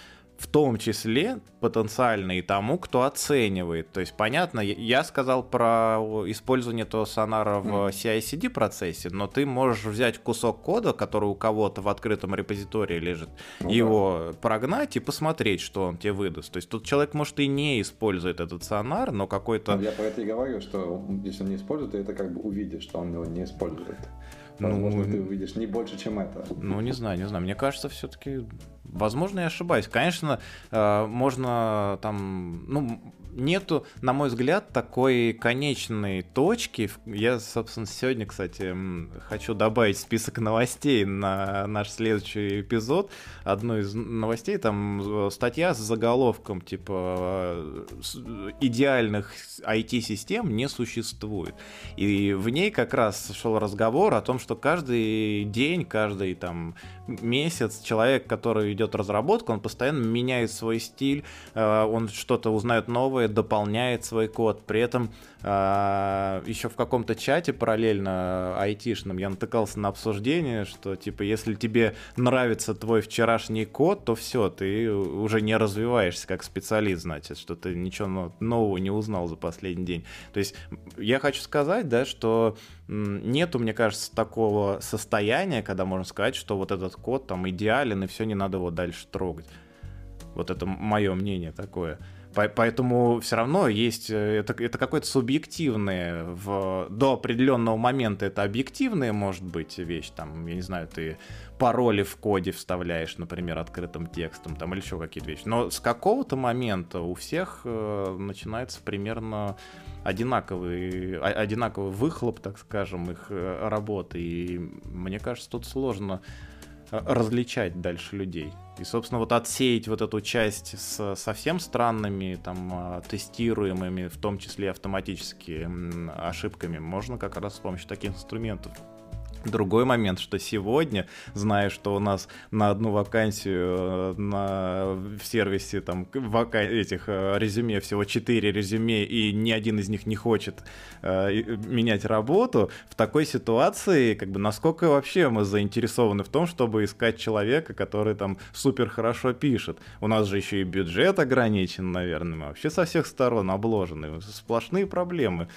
в том числе потенциально и тому, кто оценивает. То есть, понятно, я сказал про использование этого сонара в CI-CD процессе, но ты можешь взять кусок кода, который у кого-то в открытом репозитории лежит, ну, его да. прогнать и посмотреть, что он тебе выдаст. То есть тут человек, может, и не использует этот сонар, но какой-то... Я про это и говорю, что если он не использует, то это как бы увидишь, что он его не использует. Возможно, ну, ты увидишь не больше, чем это. Ну, не знаю, не знаю. Мне кажется, все-таки, возможно, я ошибаюсь. Конечно, э, можно там, ну, нету, на мой взгляд, такой конечной точки. Я, собственно, сегодня, кстати, хочу добавить список новостей на наш следующий эпизод. Одну из новостей, там э, статья с заголовком, типа, э, идеальных IT-систем не существует. И в ней как раз шел разговор о том, что каждый день, каждый там месяц человек, который идет разработку, он постоянно меняет свой стиль, э, он что-то узнает новое, дополняет свой код. При этом э, еще в каком-то чате параллельно айтишном я натыкался на обсуждение, что типа если тебе нравится твой вчерашний код, то все, ты уже не развиваешься как специалист, значит, что ты ничего нового не узнал за последний день. То есть я хочу сказать, да, что нету, мне кажется, такого состояния, когда можно сказать, что вот этот код там идеален, и все, не надо его дальше трогать. Вот это мое мнение такое. Поэтому все равно есть, э, это, это какое-то субъективное, в, до определенного момента это объективная может быть вещь, там, я не знаю, ты пароли в коде вставляешь, например, открытым текстом, там, или еще какие-то вещи. Но с какого-то момента у всех э, начинается примерно одинаковый, одинаковый выхлоп, так скажем, их э, работы, и мне кажется, тут сложно различать дальше людей. И, собственно, вот отсеять вот эту часть с совсем странными, там, а, тестируемыми, в том числе автоматически ошибками, можно как раз с помощью таких инструментов. Другой момент, что сегодня, зная, что у нас на одну вакансию э, на, в сервисе там вака... этих э, резюме всего 4 резюме, и ни один из них не хочет э, менять работу, в такой ситуации, как бы, насколько вообще мы заинтересованы в том, чтобы искать человека, который там супер хорошо пишет. У нас же еще и бюджет ограничен, наверное, мы вообще со всех сторон обложены, сплошные проблемы.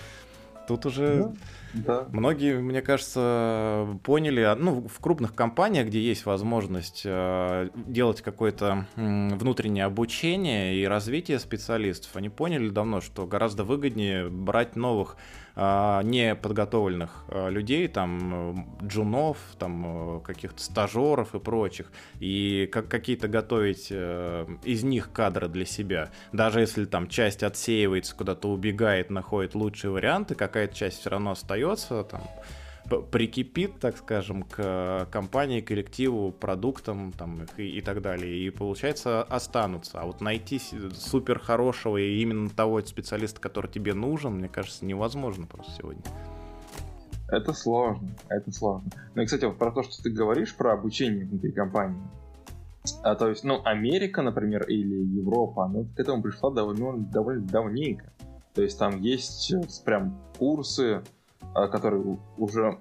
Тут уже... Ну да. Многие, мне кажется, поняли, а, ну, в крупных компаниях, где есть возможность э, делать какое-то внутреннее обучение и развитие специалистов, они поняли давно, что гораздо выгоднее брать новых неподготовленных а, людей, там, джунов, там, каких-то стажеров и прочих, и как какие-то готовить э, из них кадры для себя. Даже если там часть отсеивается, куда-то убегает, находит лучшие варианты, какая-то часть все равно остается, там, прикипит, так скажем, к компании, коллективу, продуктам там, и, и так далее. И, получается, останутся. А вот найти супер хорошего и именно того специалиста, который тебе нужен, мне кажется, невозможно просто сегодня. Это сложно, это сложно. Ну и, кстати, про то, что ты говоришь про обучение внутри компании. А, то есть, ну, Америка, например, или Европа, она к этому пришла довольно, довольно давненько. То есть там есть прям курсы, Э, который уже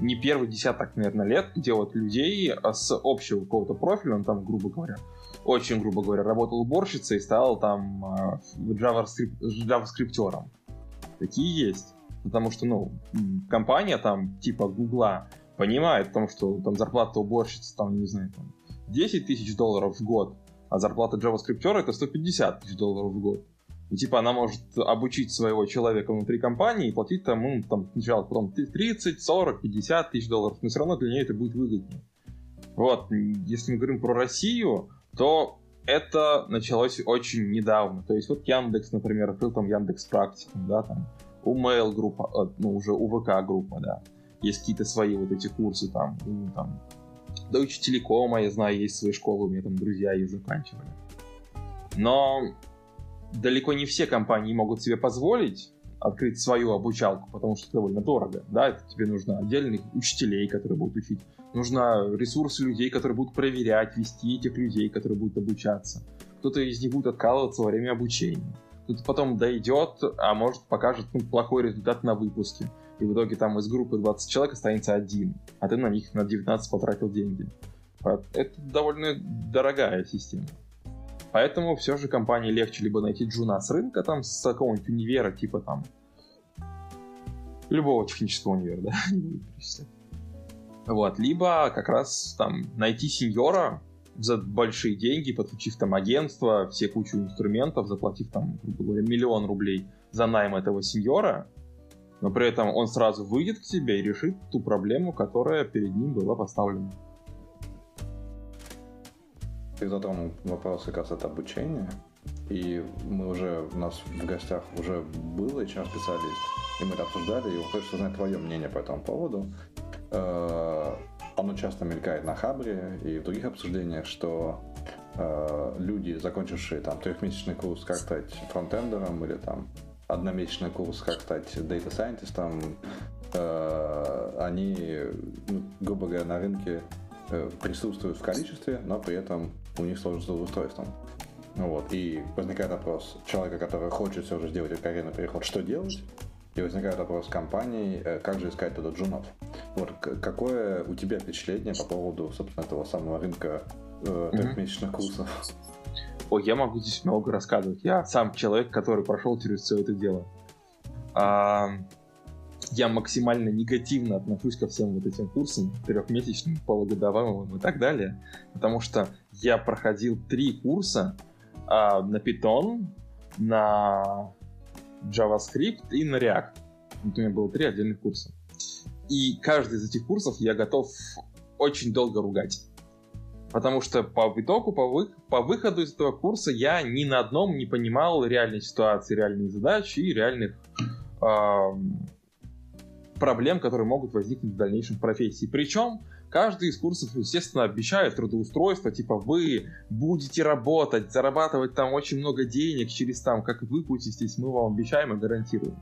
не первый десяток, наверное, лет, вот людей э, с общего какого-то профиля, он там, грубо говоря, очень грубо говоря, работал уборщицей и стал там э, JavaScript, JavaScripтером. Такие есть. Потому что, ну, компания там, типа Гугла, понимает, потому что там зарплата уборщицы, там, не знаю, там, 10 тысяч долларов в год, а зарплата JavaScriptера это 150 тысяч долларов в год. И типа она может обучить своего человека внутри компании и платить тому, там, сначала потом 30, 40, 50 тысяч долларов, но все равно для нее это будет выгоднее. Вот, если мы говорим про Россию, то это началось очень недавно. То есть вот Яндекс, например, открыл там Яндекс Практикум, да, там, у Mail группа, э, ну, уже у ВК группа, да. Есть какие-то свои вот эти курсы там, ну, там, Deutsche Telekom, я знаю, есть свои школы, у меня там друзья их заканчивали. Но далеко не все компании могут себе позволить открыть свою обучалку, потому что это довольно дорого, да, это тебе нужно отдельных учителей, которые будут учить, нужно ресурсы людей, которые будут проверять, вести этих людей, которые будут обучаться. Кто-то из них будет откалываться во время обучения. Кто-то потом дойдет, а может покажет ну, плохой результат на выпуске. И в итоге там из группы 20 человек останется один, а ты на них на 19 потратил деньги. Это довольно дорогая система. Поэтому все же компании легче либо найти джуна с рынка, там, с какого-нибудь универа, типа там любого технического универа, да, вот, либо как раз там найти сеньора за большие деньги, подключив там агентство, все кучу инструментов, заплатив там, грубо говоря, миллион рублей за найм этого сеньора, но при этом он сразу выйдет к тебе и решит ту проблему, которая перед ним была поставлена. Ты затронул вопрос как раз от обучения. И мы уже, у нас в гостях уже был HR-специалист, и мы это обсуждали, и хочется знать твое мнение по этому поводу. Э, оно часто мелькает на Хабре и в других обсуждениях, что э, люди, закончившие там трехмесячный курс, как стать фронтендером или там одномесячный курс, как стать scientist, э, они, ну, грубо говоря, на рынке присутствуют в количестве, но при этом у них сложно с устройством. Вот. И возникает вопрос человека, который хочет все же сделать карьерный переход, что делать? И возникает вопрос компании, э, как же искать туда джунов. Вот какое у тебя впечатление по поводу, собственно, этого самого рынка э, трехмесячных mm-hmm. курсов? Ой, я могу здесь много рассказывать. Я сам человек, который прошел через все это дело. А, я максимально негативно отношусь ко всем вот этим курсам, трехмесячным, полугодовым и так далее, потому что я проходил три курса а, на Python, на JavaScript и на React. Вот у меня было три отдельных курса. И каждый из этих курсов я готов очень долго ругать. Потому что по итогу, по, вы, по выходу из этого курса я ни на одном не понимал реальной ситуации, реальных задач и реальных э, проблем, которые могут возникнуть в дальнейшем в профессии. Причем каждый из курсов, естественно, обещает трудоустройство, типа вы будете работать, зарабатывать там очень много денег через там, как выпуститесь, мы вам обещаем и гарантируем.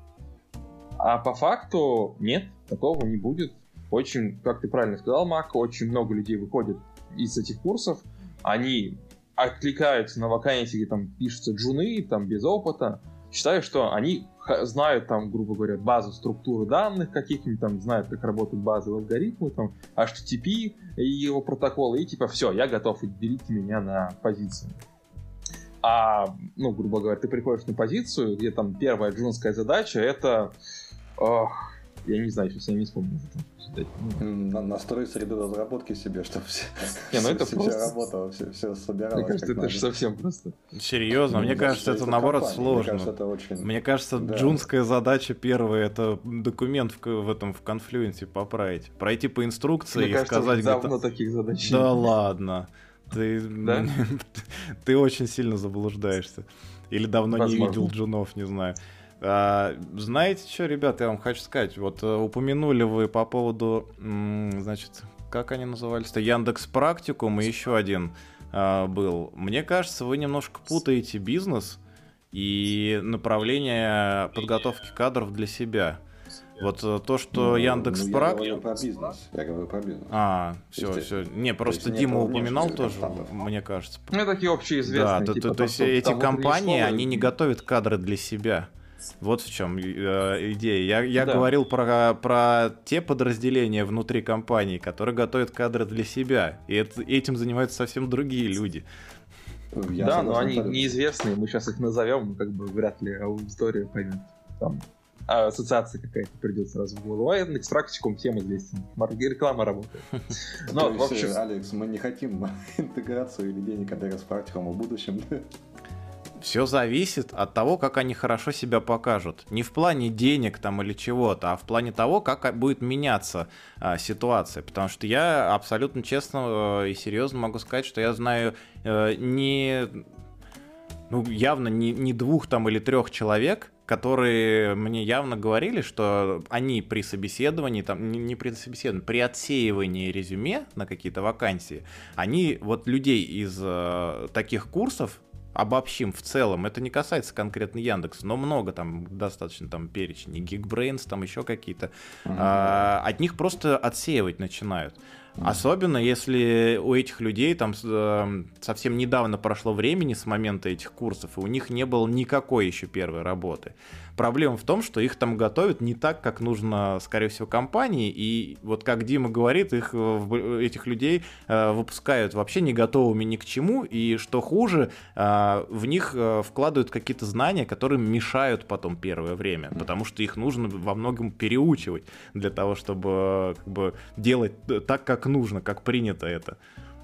А по факту нет, такого не будет. Очень, как ты правильно сказал, Мак, очень много людей выходит из этих курсов, они откликаются на вакансии, где там пишутся джуны, там без опыта, считаю, что они знают там, грубо говоря, базу структуры данных каких-нибудь, там знают, как работают базовые алгоритмы, там HTTP и его протоколы, и типа все, я готов, берите меня на позицию. А, ну, грубо говоря, ты приходишь на позицию, где там первая джунская задача это, ох, я не знаю, сейчас я не вспомню дать. На, настрой среду разработки себе, чтобы все, не, ну это все, просто... все работало, все, все собиралось. Мне кажется, это же совсем просто. Серьезно, ну, мне кажется, это, наоборот компания. сложно. Мне кажется, это очень... Мне кажется, да. джунская задача первая это документ в, в этом в конфлюенсе поправить. Пройти по инструкции мне и кажется, сказать давно таких задач. Да ладно. Ты, да? ты очень сильно заблуждаешься. Или давно Возможно. не видел джунов, не знаю. А, знаете что, ребята, я вам хочу сказать. Вот э, упомянули вы по поводу, значит, как они назывались-то? Яндекс Практикум и еще один а, был. Мне кажется, вы немножко путаете бизнес и направление подготовки кадров для себя. Вот э, то, что ну, Яндекс ну, Прак... Я говорю про бизнес. Я говорю про бизнес. А, все, все. Не, просто есть Дима упоминал тоже, мне кажется. Ну, такие общеизвестные. Да, то, типа, то, то есть эти компании, они не готовят кадры для себя. Вот в чем э, идея. Я, я да. говорил про, про те подразделения внутри компании, которые готовят кадры для себя. И это, этим занимаются совсем другие люди. Я да, но они неизвестные. Мы сейчас их назовем, как бы вряд ли аудитория поймет. Там ассоциация какая-то придет сразу в голову. А Яндекс практикум всем известен. Реклама работает. Но, в общем... Алекс, мы не хотим интеграцию или денег от Яндекс практикума в будущем. Все зависит от того, как они хорошо себя покажут. Не в плане денег там или чего-то, а в плане того, как будет меняться а, ситуация. Потому что я абсолютно честно э, и серьезно могу сказать, что я знаю э, не ну, явно не, не двух там или трех человек, которые мне явно говорили, что они при собеседовании, там, не, не при собеседовании, при отсеивании резюме на какие-то вакансии, они вот людей из э, таких курсов обобщим в целом, это не касается конкретно Яндекса, но много там достаточно там перечней, Geekbrains, там еще какие-то, mm-hmm. а, от них просто отсеивать начинают. Особенно если у этих людей там э, совсем недавно прошло времени с момента этих курсов, и у них не было никакой еще первой работы. Проблема в том, что их там готовят не так, как нужно, скорее всего, компании. И вот как Дима говорит, их, э, этих людей э, выпускают вообще не готовыми ни к чему. И что хуже, э, в них вкладывают какие-то знания, которые мешают потом первое время. Потому что их нужно во многом переучивать для того, чтобы как бы, делать так, как нужно, как принято это.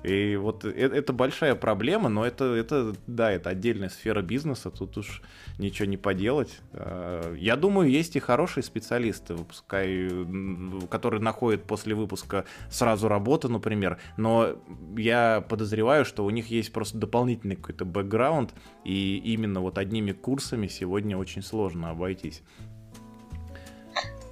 И вот это, это большая проблема, но это, это, да, это отдельная сфера бизнеса, тут уж ничего не поделать. А, я думаю, есть и хорошие специалисты, выпускай, которые находят после выпуска сразу работу, например, но я подозреваю, что у них есть просто дополнительный какой-то бэкграунд, и именно вот одними курсами сегодня очень сложно обойтись.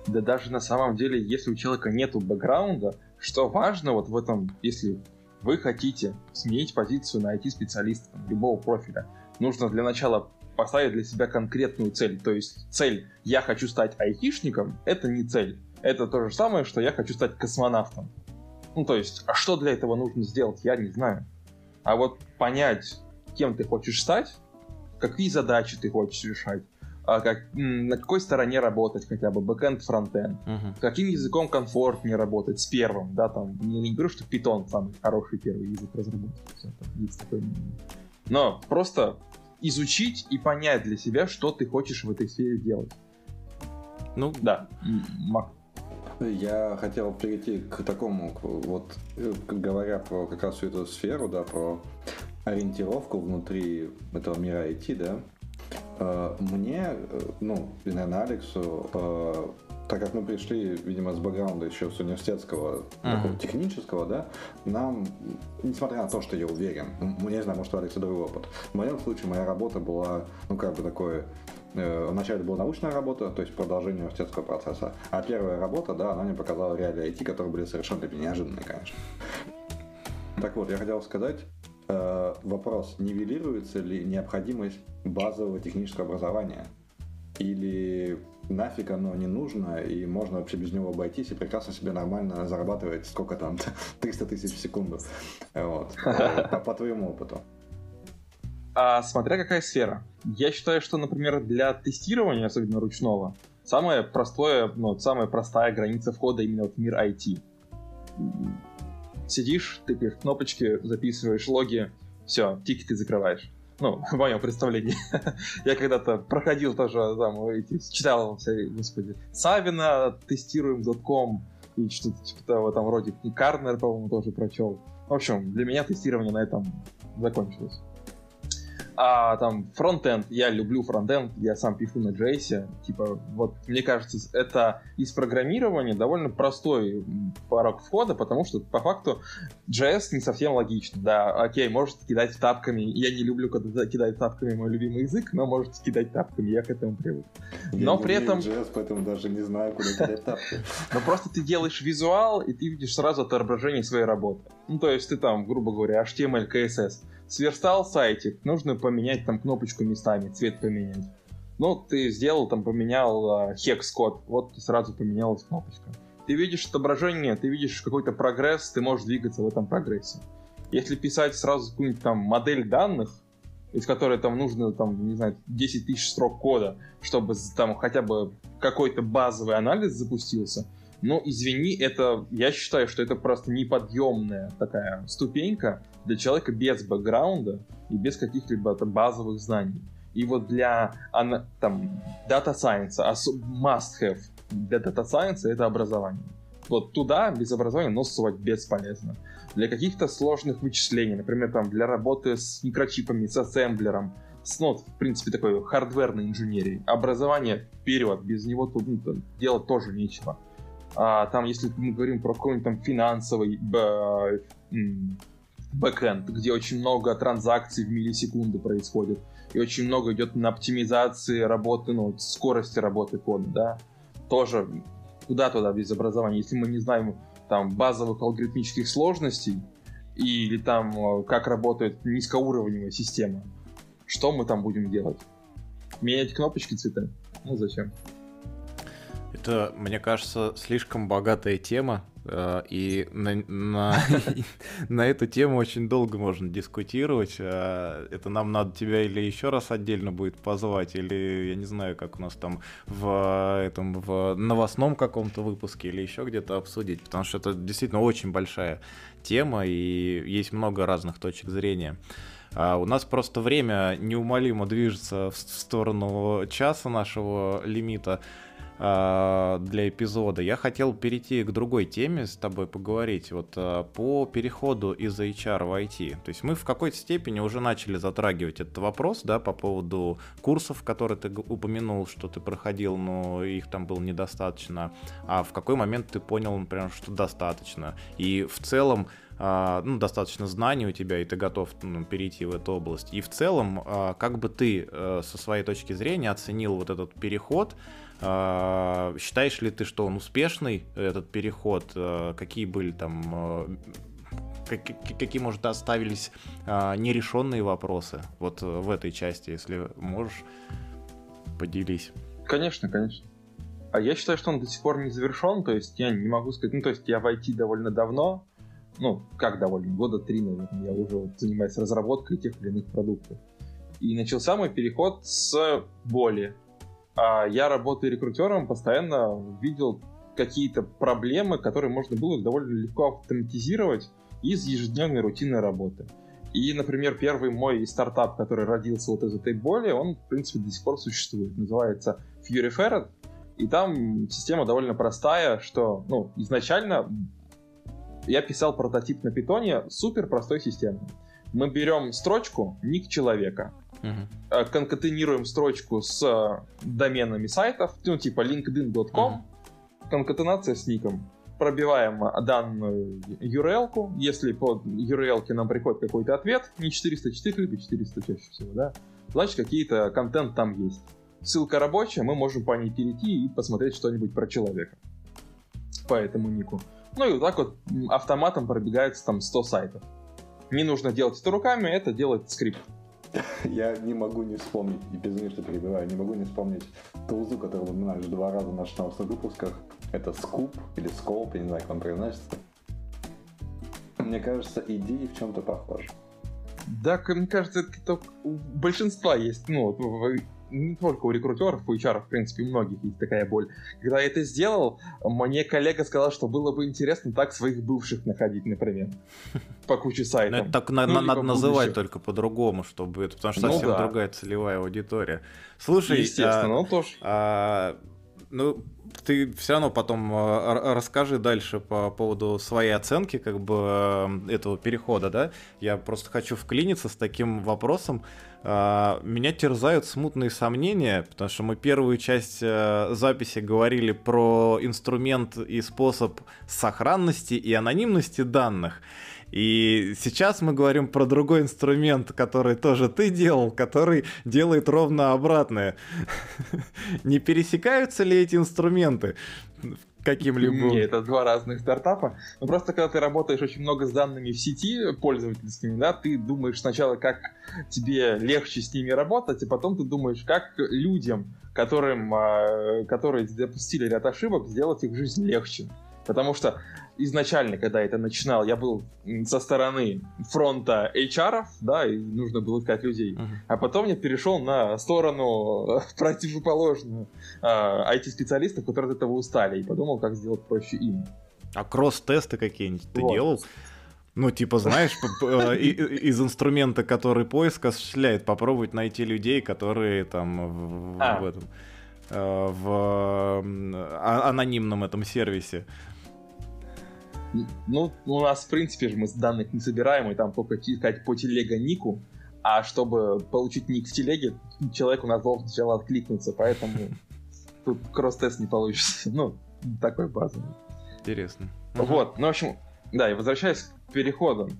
Да даже на самом деле, если у человека нету бэкграунда, что важно вот в этом, если вы хотите сменить позицию на IT-специалиста любого профиля, нужно для начала поставить для себя конкретную цель. То есть цель «я хочу стать айтишником» — это не цель. Это то же самое, что «я хочу стать космонавтом». Ну, то есть, а что для этого нужно сделать, я не знаю. А вот понять, кем ты хочешь стать, какие задачи ты хочешь решать, а как, на какой стороне работать хотя бы, бэкэнд, фронтенд, uh-huh. каким языком комфортнее работать с первым, да, там, я не говорю, что Python самый хороший первый язык разработки, все, там, есть такое но просто изучить и понять для себя, что ты хочешь в этой сфере делать. Ну, да, Мак. Я хотел перейти к такому, вот э, говоря про как раз всю эту сферу, да, про ориентировку внутри этого мира IT, да, мне, э, ну, и, наверное, Алексу, э, так как мы пришли, видимо, с бэкграунда еще с университетского, uh-huh. такого технического, да, нам, несмотря на то, что я уверен, ну, не знаю, может, у Алекса другой опыт, в моем случае моя работа была, ну, как бы такое, э, вначале была научная работа, то есть продолжение университетского процесса, а первая работа, да, она мне показала реалии IT, которые были совершенно неожиданные, конечно. Так вот, я хотел сказать, э, вопрос, нивелируется ли необходимость базового технического образования? Или нафиг оно не нужно, и можно вообще без него обойтись и прекрасно себе нормально зарабатывать сколько там, 300 тысяч в секунду. Вот. По, по твоему опыту. А, смотря какая сфера. Я считаю, что, например, для тестирования, особенно ручного, самое простое, ну, самая простая граница входа именно в мир IT. Сидишь, тыкаешь кнопочки, записываешь логи, все, тикеты закрываешь ну, в моем представлении. я когда-то проходил тоже, там, эти, читал, господи, Савина, тестируем .com, и что-то типа того, там, вроде Карнер, по-моему, тоже прочел. В общем, для меня тестирование на этом закончилось. А там фронтенд, я люблю фронтенд, я сам пишу на JS. Типа, вот мне кажется, это из программирования довольно простой порог входа, потому что по факту JS не совсем логично. Да, окей, можете кидать тапками. Я не люблю, когда кидать тапками мой любимый язык, но можете кидать тапками, я к этому привык. Но при этом... JS, поэтому даже не знаю, куда кидать тапки. Но просто ты делаешь визуал, и ты видишь сразу отображение своей работы. Ну, то есть ты там, грубо говоря, HTML, CSS сверстал сайтик, нужно поменять там кнопочку местами, цвет поменять. Ну, ты сделал, там, поменял э, хекс-код, вот сразу поменялась кнопочка. Ты видишь отображение, ты видишь какой-то прогресс, ты можешь двигаться в этом прогрессе. Если писать сразу какую-нибудь там модель данных, из которой там нужно, там, не знаю, 10 тысяч строк кода, чтобы там хотя бы какой-то базовый анализ запустился, ну, извини, это, я считаю, что это просто неподъемная такая ступенька для человека без бэкграунда и без каких-либо базовых знаний. И вот для там, Data Science, must have для Data Science это образование. Вот туда без образования нос сувать бесполезно. Для каких-то сложных вычислений, например, там, для работы с микрочипами, с ассемблером, с, ну, в принципе, такой хардверной инженерии, образование вперед, без него тут ну, делать тоже нечего. А, там, если мы говорим про какой-нибудь там финансовый бэкэнд, где очень много транзакций в миллисекунды происходит, и очень много идет на оптимизации работы, ну, скорости работы кода, да, тоже куда туда без образования, если мы не знаем там базовых алгоритмических сложностей или там э, как работает низкоуровневая система, что мы там будем делать? Менять кнопочки цвета? Ну зачем? Это, мне кажется, слишком богатая тема э, и на, на, на эту тему очень долго можно дискутировать. Э, это нам надо тебя или еще раз отдельно будет позвать, или я не знаю, как у нас там в этом в новостном каком-то выпуске или еще где-то обсудить, потому что это действительно очень большая тема и есть много разных точек зрения. А у нас просто время неумолимо движется в сторону часа нашего лимита для эпизода. Я хотел перейти к другой теме с тобой поговорить. Вот а, по переходу из HR в IT. То есть мы в какой-то степени уже начали затрагивать этот вопрос, да, по поводу курсов, которые ты упомянул, что ты проходил, но их там было недостаточно. А в какой момент ты понял, например, что достаточно? И в целом а, ну, достаточно знаний у тебя, и ты готов ну, перейти в эту область. И в целом, а, как бы ты э, со своей точки зрения оценил вот этот переход, а, считаешь ли ты, что он успешный, этот переход, какие были там какие, может, оставились нерешенные вопросы вот в этой части, если можешь, поделись. Конечно, конечно. А я считаю, что он до сих пор не завершен, то есть я не могу сказать, ну, то есть я в IT довольно давно, ну, как довольно, года три, наверное, я уже вот занимаюсь разработкой тех или иных продуктов. И начался мой переход с боли. А я, работаю рекрутером, постоянно видел какие-то проблемы, которые можно было довольно легко автоматизировать из ежедневной рутинной работы. И, например, первый мой стартап, который родился вот из этой боли, он, в принципе, до сих пор существует. Называется Fury Ferret. И там система довольно простая, что, ну, изначально я писал прототип на питоне супер простой системы. Мы берем строчку, ник человека, uh-huh. конкатенируем строчку с э, доменами сайтов, ну, типа linkedin.com, uh-huh. конкатенация с ником. Пробиваем данную URL-ку, если по URL нам приходит какой-то ответ, не 404, либо 400 чаще всего, да, значит, какие-то контент там есть. Ссылка рабочая, мы можем по ней перейти и посмотреть что-нибудь про человека по этому нику. Ну и вот так вот автоматом пробегается там 100 сайтов. Не нужно делать это руками, это делает скрипт. Я не могу не вспомнить, и без что перебиваю, не могу не вспомнить тулзу, которую упоминаешь два раза в наших выпусках. Это Scoop или Scope, я не знаю, как он произносится. Мне кажется, идеи в чем-то похожи. Да, мне кажется, это у большинства есть, ну, не только у рекрутеров, у HR, в принципе, у многих есть такая боль. Когда я это сделал, мне коллега сказал, что было бы интересно так своих бывших находить, например, по куче сайтов. Ну, так на, ну, надо называть только по-другому, чтобы это, потому что ну, совсем да. другая целевая аудитория. Слушай, естественно, а, ну тоже. А, ну, ты все равно потом а, расскажи дальше по поводу своей оценки как бы э, этого перехода, да? Я просто хочу вклиниться с таким вопросом. А, меня терзают смутные сомнения, потому что мы первую часть э, записи говорили про инструмент и способ сохранности и анонимности данных. И сейчас мы говорим про другой инструмент, который тоже ты делал, который делает ровно обратное. Не пересекаются ли эти инструменты? каким-либо... Нет, это два разных стартапа. Но просто когда ты работаешь очень много с данными в сети пользовательскими, да, ты думаешь сначала, как тебе легче с ними работать, а потом ты думаешь, как людям, которым, а, которые допустили ряд ошибок, сделать их жизнь легче. Потому что изначально, когда это начинал, я был со стороны фронта HR, да, и нужно было искать людей. Uh-huh. А потом я перешел на сторону противоположную э, IT-специалистов, которые от этого устали, и подумал, как сделать проще им. А кросс-тесты какие-нибудь ты вот. делал? Ну, типа, знаешь, э, из инструмента, который поиск осуществляет, попробовать найти людей, которые там в а. этом э, в а, анонимном этом сервисе. Ну, у нас, в принципе, же мы данных не собираем, и там только искать по телега нику, а чтобы получить ник в телеге, человек у нас должен сначала откликнуться, поэтому тут кросс-тест не получится. Ну, такой базовый. Интересно. Вот, ну, в общем, да, и возвращаясь к переходам.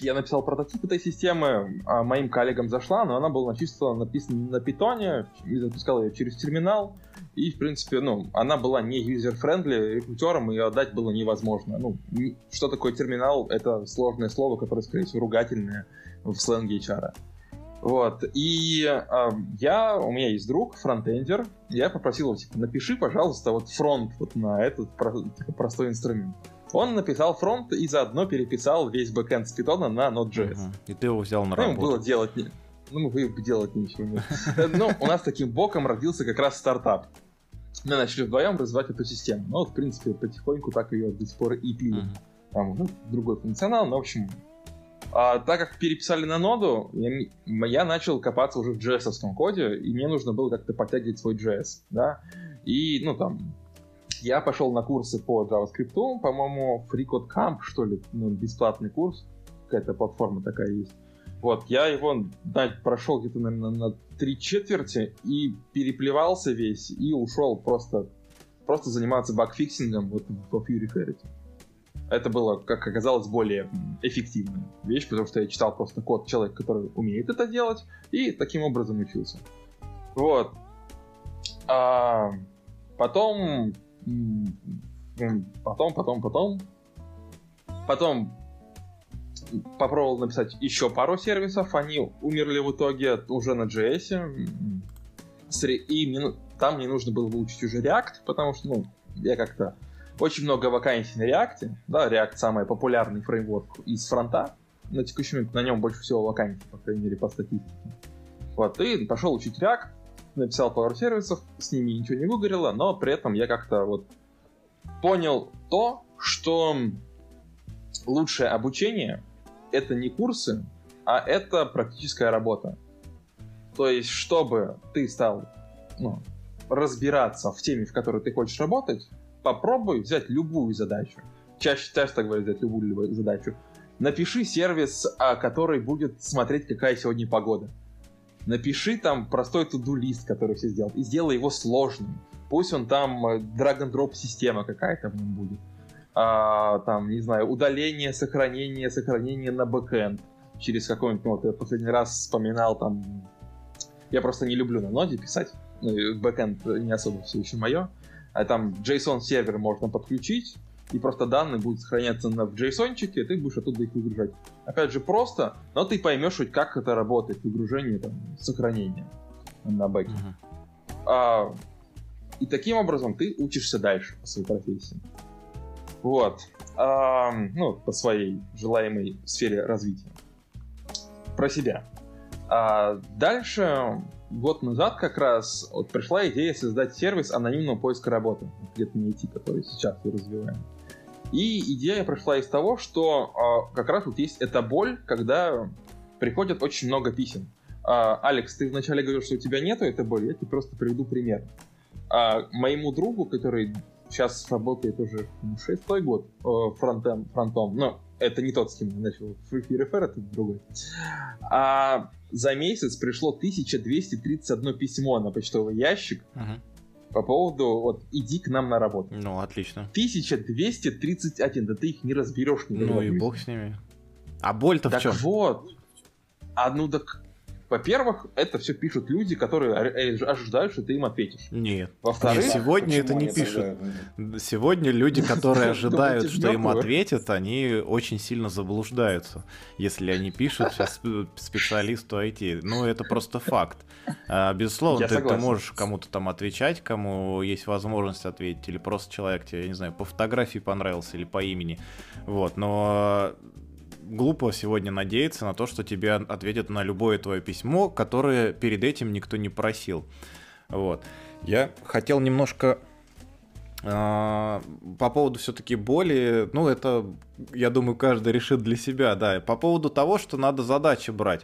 Я написал прототип этой системы, а моим коллегам зашла, но она была чисто написана на питоне, и запускал ее через терминал. И, в принципе, ну, она была не user-friendly, рекрутерам ее отдать было невозможно. Ну, что такое терминал? Это сложное слово, которое, скорее всего, ругательное в сленге HR. Вот. И э, я, у меня есть друг, фронтендер, я попросил его, типа, напиши, пожалуйста, вот фронт вот на этот про, типа, простой инструмент. Он написал фронт и заодно переписал весь бэкэнд с Python на Node.js. Угу. И ты его взял на ну, работу. Ну, было делать не... Ну, мы делать ничего нет. Ну, у нас таким боком родился как раз стартап. Мы начали вдвоем развивать эту систему. Ну, в принципе, потихоньку так ее до сих пор и пилим. Там, ну, другой функционал, но, в общем, а, так как переписали на ноду, я, я начал копаться уже в js коде, и мне нужно было как-то подтягивать свой JS, да, и, ну, там, я пошел на курсы по JavaScript, по-моему, FreeCode Camp, что ли, ну, бесплатный курс, какая-то платформа такая есть. Вот, я его да, прошел где-то, наверное, на три четверти и переплевался весь, и ушел просто, просто заниматься багфиксингом вот по Fury Ferret это было, как оказалось, более эффективная вещь, потому что я читал просто код человека, который умеет это делать, и таким образом учился. Вот. А потом, потом, потом, потом, потом попробовал написать еще пару сервисов, они умерли в итоге уже на JS, и там мне нужно было выучить уже React, потому что, ну, я как-то очень много вакансий на React. Да, React самый популярный фреймворк из фронта. На текущий момент на нем больше всего вакансий, по крайней мере, по статистике. Вот, и пошел учить React, написал пару сервисов, с ними ничего не выгорело, но при этом я как-то вот понял то, что лучшее обучение — это не курсы, а это практическая работа. То есть, чтобы ты стал ну, разбираться в теме, в которой ты хочешь работать, попробуй взять любую задачу. Чаще, часто говорят взять любую, любую задачу. Напиши сервис, а, который будет смотреть, какая сегодня погода. Напиши там простой туду-лист, который все сделал, и сделай его сложным. Пусть он там э, drag-and-drop система какая-то в нем будет. А, там, не знаю, удаление, сохранение, сохранение на бэкэнд. Через какой-нибудь, ну, вот я последний раз вспоминал там... Я просто не люблю на ноде писать. Ну, бэкэнд не особо все еще мое а там JSON сервер можно подключить, и просто данные будут сохраняться на, в JSON, и ты будешь оттуда их выгружать. Опять же, просто, но ты поймешь хоть как это работает, выгружение, там, сохранение на бэке. Uh-huh. А, и таким образом ты учишься дальше по своей профессии. Вот. А, ну, по своей желаемой сфере развития. Про себя. А дальше год назад как раз вот пришла идея создать сервис анонимного поиска работы, где-то не IT, который сейчас мы развиваем. И идея пришла из того, что э, как раз вот есть эта боль, когда приходит очень много писем. Э, Алекс, ты вначале говорил, что у тебя нету этой боли, я тебе просто приведу пример. Э, моему другу, который сейчас работает уже шестой год э, фронтом, фронтом, но это не тот, с кем я начал Free FR, это другой. А за месяц пришло 1231 письмо на почтовый ящик угу. По поводу вот иди к нам на работу. Ну, отлично. 1231, да ты их не разберешь. Не ну и бог с ними. А боль-то так в чем? вот. А ну так во-первых, это все пишут люди, которые ожидают, что ты им ответишь. Нет. Во-вторых, сегодня это не пишут. Сегодня люди, которые ожидают, что им ответят, они очень сильно заблуждаются, если они пишут специалисту IT. Ну, это просто факт. А, безусловно, ты, ты можешь кому-то там отвечать, кому есть возможность ответить, или просто человек тебе, я не знаю, по фотографии понравился или по имени. Вот, но глупо сегодня надеяться на то, что тебе ответят на любое твое письмо, которое перед этим никто не просил. Вот. Я хотел немножко э, по поводу все-таки боли, ну это, я думаю, каждый решит для себя, да. По поводу того, что надо задачи брать,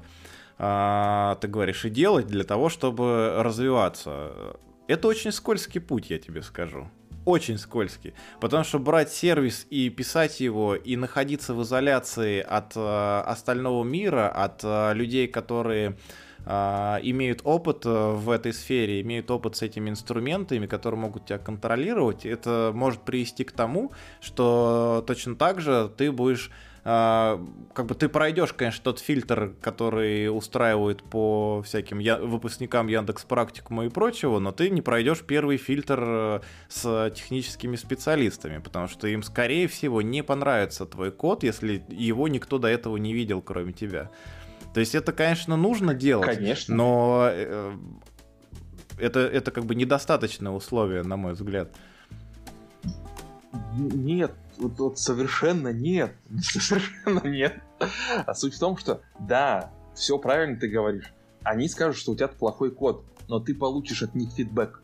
э, ты говоришь, и делать для того, чтобы развиваться. Это очень скользкий путь, я тебе скажу очень скользкий. Потому что брать сервис и писать его, и находиться в изоляции от э, остального мира, от э, людей, которые э, имеют опыт э, в этой сфере, имеют опыт с этими инструментами, которые могут тебя контролировать, это может привести к тому, что точно так же ты будешь как бы ты пройдешь, конечно, тот фильтр, который устраивают по всяким я- выпускникам Яндекс Практикума и прочего, но ты не пройдешь первый фильтр э, с техническими специалистами, потому что им, скорее всего, не понравится твой код, если его никто до этого не видел, кроме тебя. То есть это, конечно, нужно делать, конечно. но э, это, это как бы недостаточное условие, на мой взгляд. Нет, вот, вот совершенно нет. Совершенно нет. А суть в том, что да, все правильно ты говоришь. Они скажут, что у тебя плохой код, но ты получишь от них фидбэк.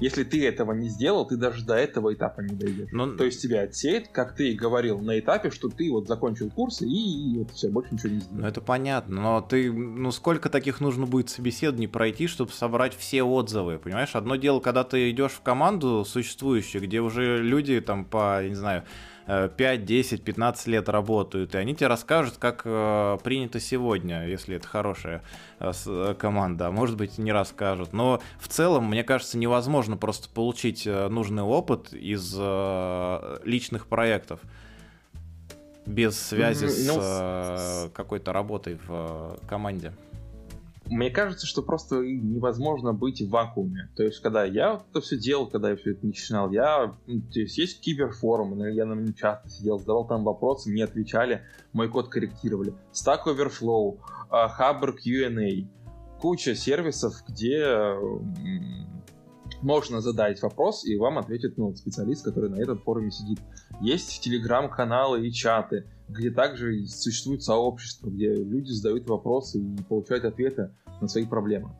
Если ты этого не сделал, ты даже до этого этапа не дойдешь. Но... То есть тебя отсеет, как ты и говорил на этапе, что ты вот закончил курсы и, и вот все, больше ничего не сделал. Ну это понятно, но ты, ну сколько таких нужно будет собеседований пройти, чтобы собрать все отзывы, понимаешь? Одно дело, когда ты идешь в команду существующую, где уже люди там по, не знаю, 5, 10, 15 лет работают, и они тебе расскажут, как э, принято сегодня, если это хорошая э, э, команда, а может быть не расскажут. Но в целом, мне кажется, невозможно просто получить нужный опыт из личных проектов без связи ну, с какой-то работой в команде. Мне кажется, что просто невозможно быть в вакууме. То есть, когда я это все делал, когда я все это начинал, я... То есть, есть киберфорум, я на нем часто сидел, задавал там вопросы, мне отвечали, мой код корректировали. Stack Overflow, Hubber Q&A, куча сервисов, где можно задать вопрос, и вам ответит ну, специалист, который на этом форуме сидит. Есть телеграм-каналы и чаты, где также существует сообщество, где люди задают вопросы и получают ответы на свои проблемы.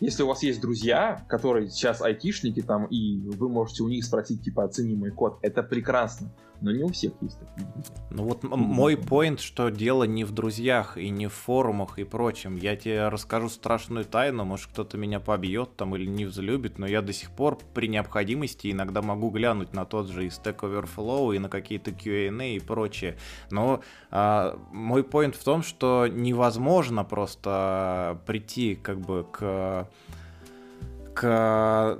Если у вас есть друзья, которые сейчас айтишники там, и вы можете у них спросить, типа, оцени мой код, это прекрасно но не у всех есть такие друзья. Ну вот мой поинт, что дело не в друзьях и не в форумах и прочем. Я тебе расскажу страшную тайну, может кто-то меня побьет там или не взлюбит, но я до сих пор при необходимости иногда могу глянуть на тот же и Stack Overflow и на какие-то Q&A и прочее. Но а, мой поинт в том, что невозможно просто прийти как бы к к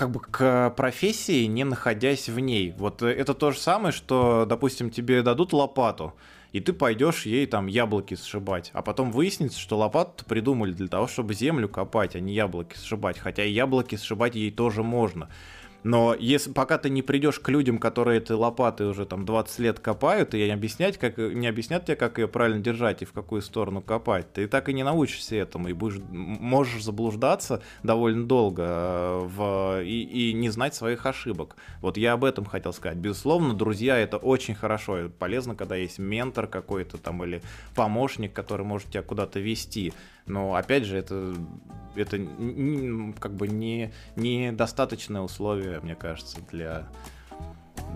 как бы к профессии, не находясь в ней. Вот это то же самое, что, допустим, тебе дадут лопату, и ты пойдешь ей там яблоки сшибать. А потом выяснится, что лопату придумали для того, чтобы землю копать, а не яблоки сшибать. Хотя яблоки сшибать ей тоже можно. Но если пока ты не придешь к людям, которые этой лопатой уже там 20 лет копают, и объяснять, как, не объяснять тебе, как ее правильно держать и в какую сторону копать, ты так и не научишься этому, и будешь, можешь заблуждаться довольно долго э, в, и, и не знать своих ошибок. Вот я об этом хотел сказать. Безусловно, друзья, это очень хорошо, полезно, когда есть ментор какой-то там или помощник, который может тебя куда-то вести. Но опять же, это, это как бы не, не достаточное условие, мне кажется, для,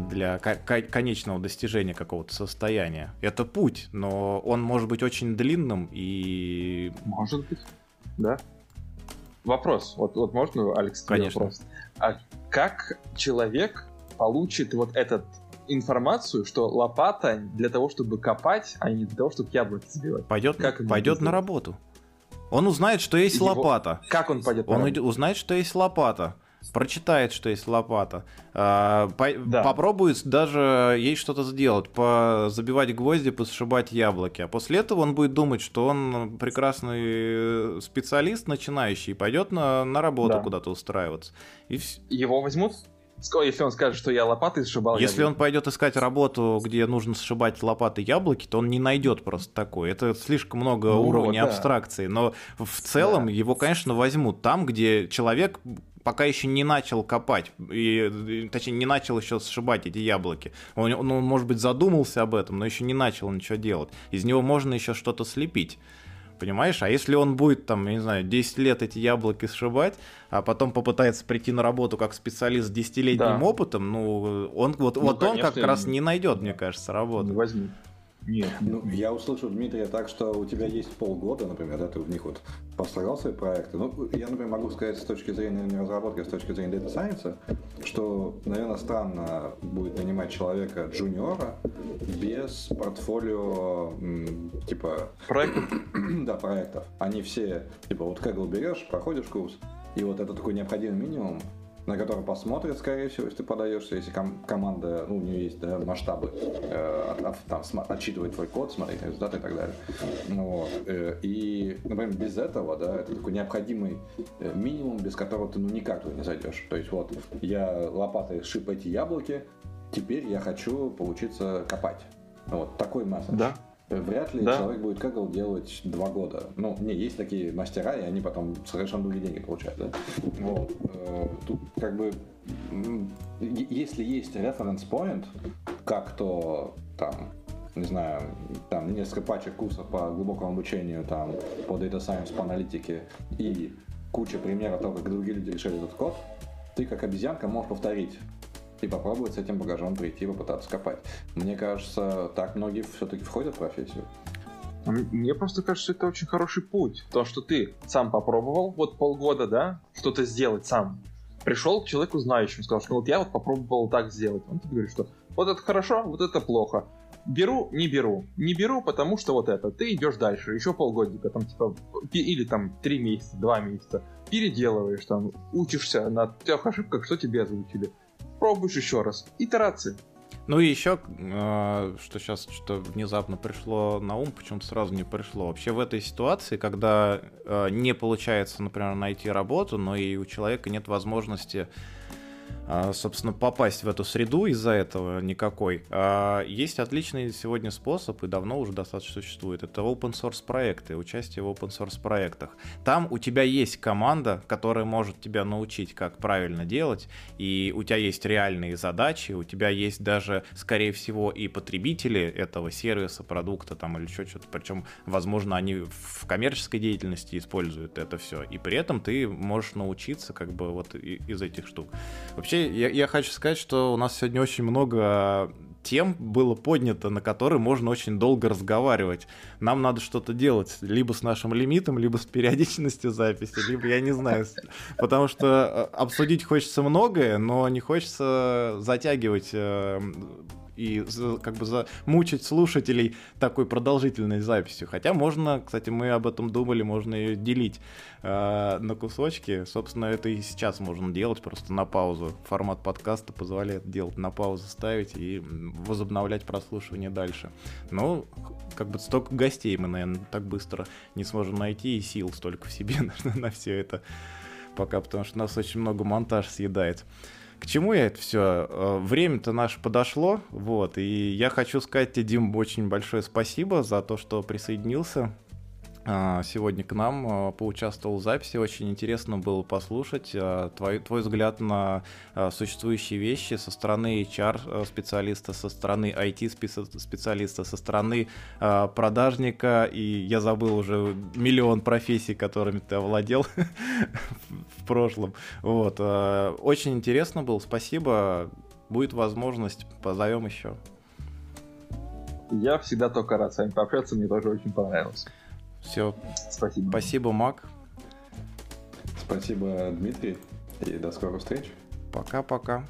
для конечного достижения какого-то состояния. Это путь, но он может быть очень длинным и... Может быть, да. Вопрос. Вот, вот можно, Алекс, Конечно. вопрос? А как человек получит вот этот информацию, что лопата для того, чтобы копать, а не для того, чтобы яблоки забивать. Пойдет, как пойдет на работу. Он узнает, что есть Его... лопата. Как он пойдет? Он узнает, что есть лопата. Прочитает, что есть лопата. А, по... да. Попробует даже ей что-то сделать. По... Забивать гвозди, посшибать яблоки. А после этого он будет думать, что он прекрасный специалист, начинающий, и пойдет на, на работу да. куда-то устраиваться. И... Его возьмут если он скажет, что я лопатой сшибал Если яблоки. он пойдет искать работу, где нужно сшибать лопаты яблоки, то он не найдет просто такое. Это слишком много ну, уровней да. абстракции. Но в целом да. его, конечно, возьмут там, где человек пока еще не начал копать, и, точнее, не начал еще сшибать эти яблоки. Он, он, может быть, задумался об этом, но еще не начал ничего делать. Из него можно еще что-то слепить. Понимаешь? А если он будет, там, я не знаю, 10 лет эти яблоки сшибать, а потом попытается прийти на работу как специалист с 10-летним да. опытом, ну, он, вот, ну, вот он как раз не найдет, мне кажется, работу. Не возьмет. Нет. Ну, я услышал, Дмитрия, так, что у тебя есть полгода, например, да, ты в них вот построил свои проекты. Ну, я, например, могу сказать с точки зрения не разработки, а с точки зрения Data Science, что, наверное, странно будет нанимать человека джуниора без портфолио, типа... Проектов? да, проектов. Они все, типа, вот Kaggle берешь, проходишь курс, и вот это такой необходимый минимум, на который посмотрят, скорее всего, если ты подаешься, если ком- команда, ну, у нее есть да, масштабы, э, от, от, там, отчитывать твой код, смотреть результаты и так далее. Ну, вот. Э, и, например, без этого, да, это такой необходимый э, минимум, без которого ты ну никак туда не зайдешь. То есть вот, я лопатой шип эти яблоки, теперь я хочу поучиться копать. Вот такой месседж. Да. Вряд ли да? человек будет Kaggle делать два года. Ну, не, есть такие мастера, и они потом совершенно другие деньги получают, да? Вот. Э, тут как бы если есть reference point, как то там не знаю, там несколько пачек курсов по глубокому обучению, там, по Data Science, по аналитике и куча примеров того, как другие люди решили этот код, ты как обезьянка можешь повторить и попробовать с этим багажом прийти и попытаться копать. Мне кажется, так многие все-таки входят в профессию. Мне просто кажется, это очень хороший путь. То, что ты сам попробовал, вот полгода, да, что-то сделать сам. Пришел к человеку знающему, сказал, что вот я вот попробовал так сделать. Он тебе говорит, что вот это хорошо, вот это плохо. Беру, не беру. Не беру, потому что вот это. Ты идешь дальше, еще полгодика, там типа, или там три месяца, два месяца. Переделываешь там, учишься на тех ошибках, что тебе озвучили. Пробуешь еще раз. Итерации. Ну и еще, э, что сейчас что внезапно пришло на ум, почему-то сразу не пришло. Вообще в этой ситуации, когда э, не получается, например, найти работу, но и у человека нет возможности а, собственно, попасть в эту среду из-за этого никакой. А, есть отличный сегодня способ, и давно уже достаточно существует. Это open source проекты, участие в open source проектах. Там у тебя есть команда, которая может тебя научить, как правильно делать, и у тебя есть реальные задачи, у тебя есть даже, скорее всего, и потребители этого сервиса, продукта там или еще что-то. Причем, возможно, они в коммерческой деятельности используют это все. И при этом ты можешь научиться как бы вот из этих штук. Вообще, я, я хочу сказать, что у нас сегодня очень много тем было поднято, на которые можно очень долго разговаривать. Нам надо что-то делать либо с нашим лимитом, либо с периодичностью записи, либо я не знаю. Потому что э, обсудить хочется многое, но не хочется затягивать э, и как бы замучить слушателей такой продолжительной записью. Хотя можно, кстати, мы об этом думали, можно ее делить э, на кусочки. Собственно, это и сейчас можно делать просто на паузу. Формат подкаста позволяет делать на паузу, ставить и возобновлять прослушивание дальше. Но как бы столько гостей мы, наверное, так быстро не сможем найти и сил столько в себе на, на все это пока, потому что нас очень много монтаж съедает. К чему я это все? Э, время-то наше подошло, вот, и я хочу сказать тебе, Дим, очень большое спасибо за то, что присоединился сегодня к нам, а, поучаствовал в записи. Очень интересно было послушать а, твой, твой взгляд на существующие вещи со стороны HR-специалиста, со стороны IT-специалиста, со стороны продажника. И я забыл уже миллион профессий, которыми ты овладел в прошлом. Вот. Очень интересно было. Спасибо. Будет возможность, позовем еще. Я всегда только рад с вами пообщаться, мне тоже очень понравилось. Все. Спасибо. Спасибо, Мак. Спасибо, Дмитрий. И до скорых встреч. Пока-пока.